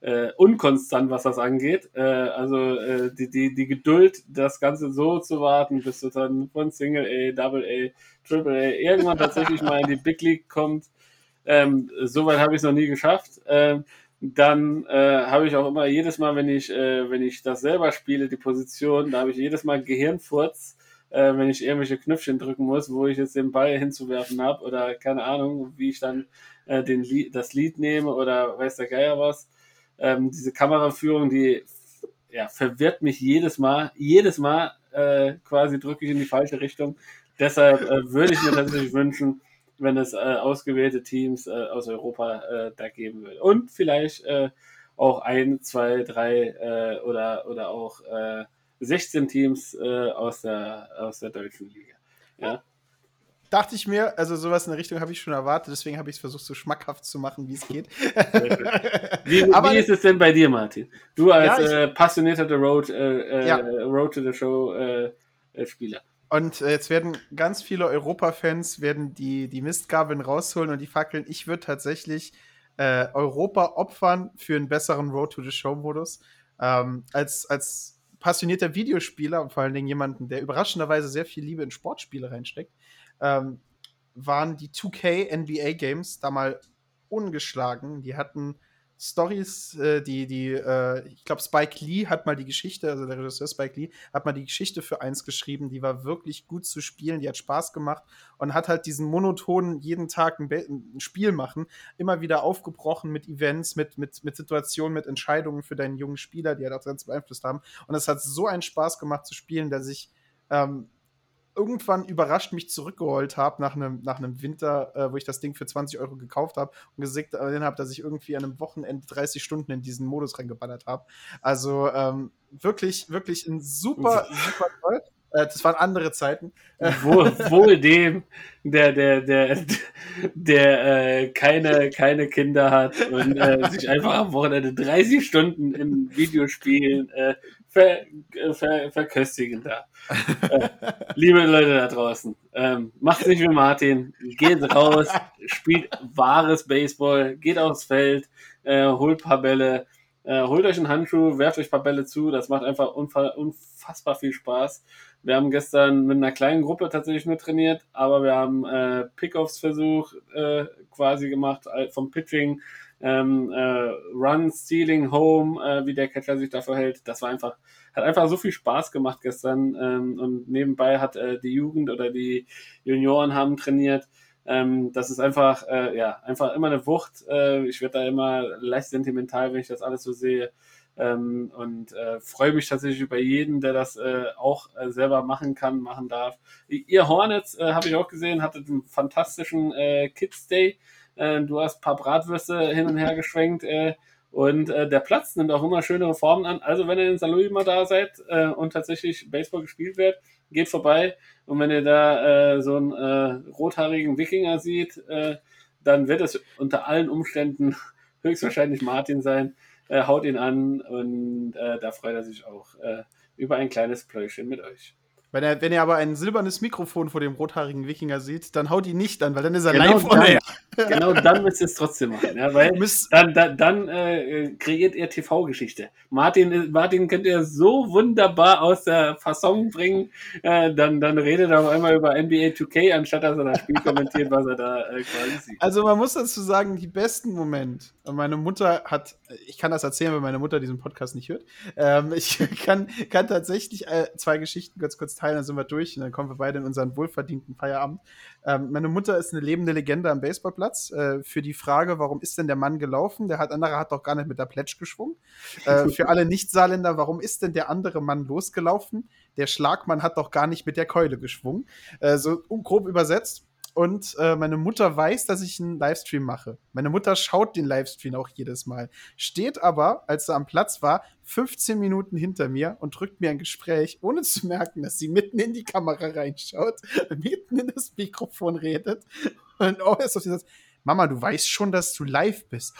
äh, unkonstant, was das angeht. Äh, also äh, die, die, die Geduld, das Ganze so zu warten, bis du dann von Single A, Double A, Triple A irgendwann tatsächlich mal in die Big League kommt. Ähm, Soweit habe ich es noch nie geschafft. Ähm, dann äh, habe ich auch immer jedes Mal, wenn ich, äh, wenn ich das selber spiele, die Position, da habe ich jedes Mal Gehirnfurz, äh, wenn ich irgendwelche Knöpfchen drücken muss, wo ich jetzt den Ball hinzuwerfen habe oder keine Ahnung, wie ich dann äh, den Lied, das Lied nehme oder weiß der Geier was. Ähm, diese Kameraführung, die ja, verwirrt mich jedes Mal. Jedes Mal äh, quasi drücke ich in die falsche Richtung. Deshalb äh, würde ich mir tatsächlich wünschen, wenn es äh, ausgewählte Teams äh, aus Europa äh, da geben würde. Und vielleicht äh, auch ein, zwei, drei äh, oder, oder auch äh, 16 Teams aus, der, aus der deutschen Liga. Ja. Dachte ich mir, also sowas in der Richtung habe ich schon erwartet, deswegen habe ich es versucht, so schmackhaft zu machen, wie es geht. wie, Aber, wie ist es denn bei dir, Martin? Du als ja, ich, passionierter Road, äh, ja. Road to the Show Spieler. Und äh, jetzt werden ganz viele Europa-Fans werden die, die Mistgabeln rausholen und die Fackeln. Ich würde tatsächlich äh, Europa opfern für einen besseren Road to the Show-Modus. Ähm, als, als passionierter Videospieler und vor allen Dingen jemanden, der überraschenderweise sehr viel Liebe in Sportspiele reinsteckt, ähm, waren die 2K NBA Games da mal ungeschlagen. Die hatten Stories, äh, die, die, äh, ich glaube, Spike Lee hat mal die Geschichte, also der Regisseur Spike Lee, hat mal die Geschichte für eins geschrieben, die war wirklich gut zu spielen, die hat Spaß gemacht und hat halt diesen monotonen, jeden Tag ein, ein Spiel machen, immer wieder aufgebrochen mit Events, mit, mit, mit Situationen, mit Entscheidungen für deinen jungen Spieler, die halt auch ganz beeinflusst haben. Und es hat so einen Spaß gemacht zu spielen, dass ich ähm, irgendwann überrascht mich zurückgeholt habe nach einem, nach einem Winter, äh, wo ich das Ding für 20 Euro gekauft habe und gesehen habe, dass ich irgendwie an einem Wochenende 30 Stunden in diesen Modus reingeballert habe. Also ähm, wirklich, wirklich ein super, super toll. Äh, das waren andere Zeiten. Wohl, wohl dem, der, der, der, der äh, keine, keine Kinder hat und äh, sich einfach am Wochenende 30 Stunden in Videospielen äh, ver, ver, verköstigen darf. Äh, liebe Leute da draußen, ähm, macht nicht wie Martin, geht raus, spielt wahres Baseball, geht aufs Feld, äh, holt paar Bälle, äh, holt euch einen Handschuh, werft euch paar Bälle zu, das macht einfach unfassbar viel Spaß. Wir haben gestern mit einer kleinen Gruppe tatsächlich nur trainiert, aber wir haben äh, Pickoffs-Versuch äh, quasi gemacht vom Pitching, ähm, äh, Run, Stealing, Home, äh, wie der Catcher sich da verhält. Das war einfach, hat einfach so viel Spaß gemacht gestern ähm, und nebenbei hat äh, die Jugend oder die Junioren haben trainiert. Ähm, das ist einfach, äh, ja, einfach immer eine Wucht. Äh, ich werde da immer leicht sentimental, wenn ich das alles so sehe. Ähm, und äh, freue mich tatsächlich über jeden, der das äh, auch äh, selber machen kann, machen darf. Ihr Hornets, äh, habe ich auch gesehen, hattet einen fantastischen äh, Kids Day. Äh, du hast ein paar Bratwürste hin und her geschwenkt äh, und äh, der Platz nimmt auch immer schönere Formen an. Also wenn ihr in St. mal da seid äh, und tatsächlich Baseball gespielt wird, geht vorbei. Und wenn ihr da äh, so einen äh, rothaarigen Wikinger seht, äh, dann wird es unter allen Umständen höchstwahrscheinlich Martin sein äh, haut ihn an und äh, da freut er sich auch äh, über ein kleines Pläuschen mit euch. Wenn er, wenn er aber ein silbernes Mikrofon vor dem rothaarigen Wikinger sieht, dann haut ihn nicht an, weil dann ist er genau live on air. Genau dann müsst ihr es trotzdem machen. Ja, weil dann, dann, dann äh, kreiert ihr TV-Geschichte. Martin, Martin könnt ihr so wunderbar aus der Fasson bringen, äh, dann, dann redet er auf einmal über NBA 2K, anstatt dass er das Spiel kommentiert, was er da äh, quasi sieht. Also man muss dazu sagen, die besten Momente, meine Mutter hat, ich kann das erzählen, weil meine Mutter diesen Podcast nicht hört, ähm, ich kann, kann tatsächlich äh, zwei Geschichten ganz kurz teilen teilen, dann sind wir durch und dann kommen wir beide in unseren wohlverdienten Feierabend. Ähm, meine Mutter ist eine lebende Legende am Baseballplatz. Äh, für die Frage, warum ist denn der Mann gelaufen? Der hat, andere hat doch gar nicht mit der Plätsch geschwungen. Äh, für alle Nicht-Saarländer, warum ist denn der andere Mann losgelaufen? Der Schlagmann hat doch gar nicht mit der Keule geschwungen. Äh, so grob übersetzt und äh, meine Mutter weiß, dass ich einen Livestream mache. Meine Mutter schaut den Livestream auch jedes Mal. Steht aber, als er am Platz war, 15 Minuten hinter mir und drückt mir ein Gespräch, ohne zu merken, dass sie mitten in die Kamera reinschaut, mitten in das Mikrofon redet und oh, ist auf dieses Mama, du weißt schon, dass du live bist.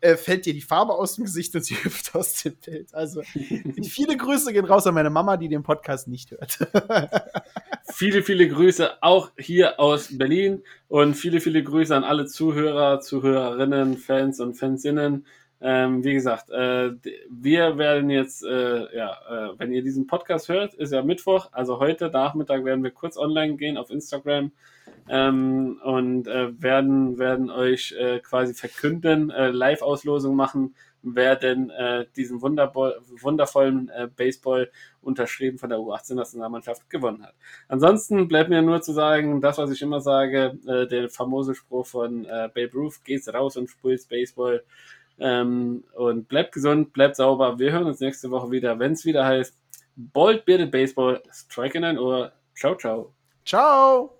Äh, fällt dir die Farbe aus dem Gesicht und sie hüpft aus dem Bild. Also viele Grüße gehen raus an meine Mama, die den Podcast nicht hört. viele, viele Grüße auch hier aus Berlin und viele, viele Grüße an alle Zuhörer, Zuhörerinnen, Fans und Fansinnen. Ähm, wie gesagt, äh, wir werden jetzt, äh, ja, äh, wenn ihr diesen Podcast hört, ist ja Mittwoch, also heute Nachmittag werden wir kurz online gehen auf Instagram ähm, und äh, werden, werden euch äh, quasi verkünden, äh, Live-Auslosung machen, wer denn diesen wundervollen Baseball unterschrieben von der U18-Nationalmannschaft gewonnen hat. Ansonsten bleibt mir nur zu sagen, das, was ich immer sage, der famose Spruch von Babe Ruth, geht's raus und spielst Baseball. Ähm, und bleibt gesund, bleibt sauber. Wir hören uns nächste Woche wieder, wenn es wieder heißt Bold Bearded Baseball, Strike in ein Ohr. Ciao, ciao. Ciao.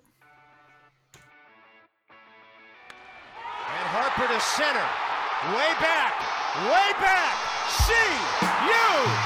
And Harper to center. Way back. Way back. See you.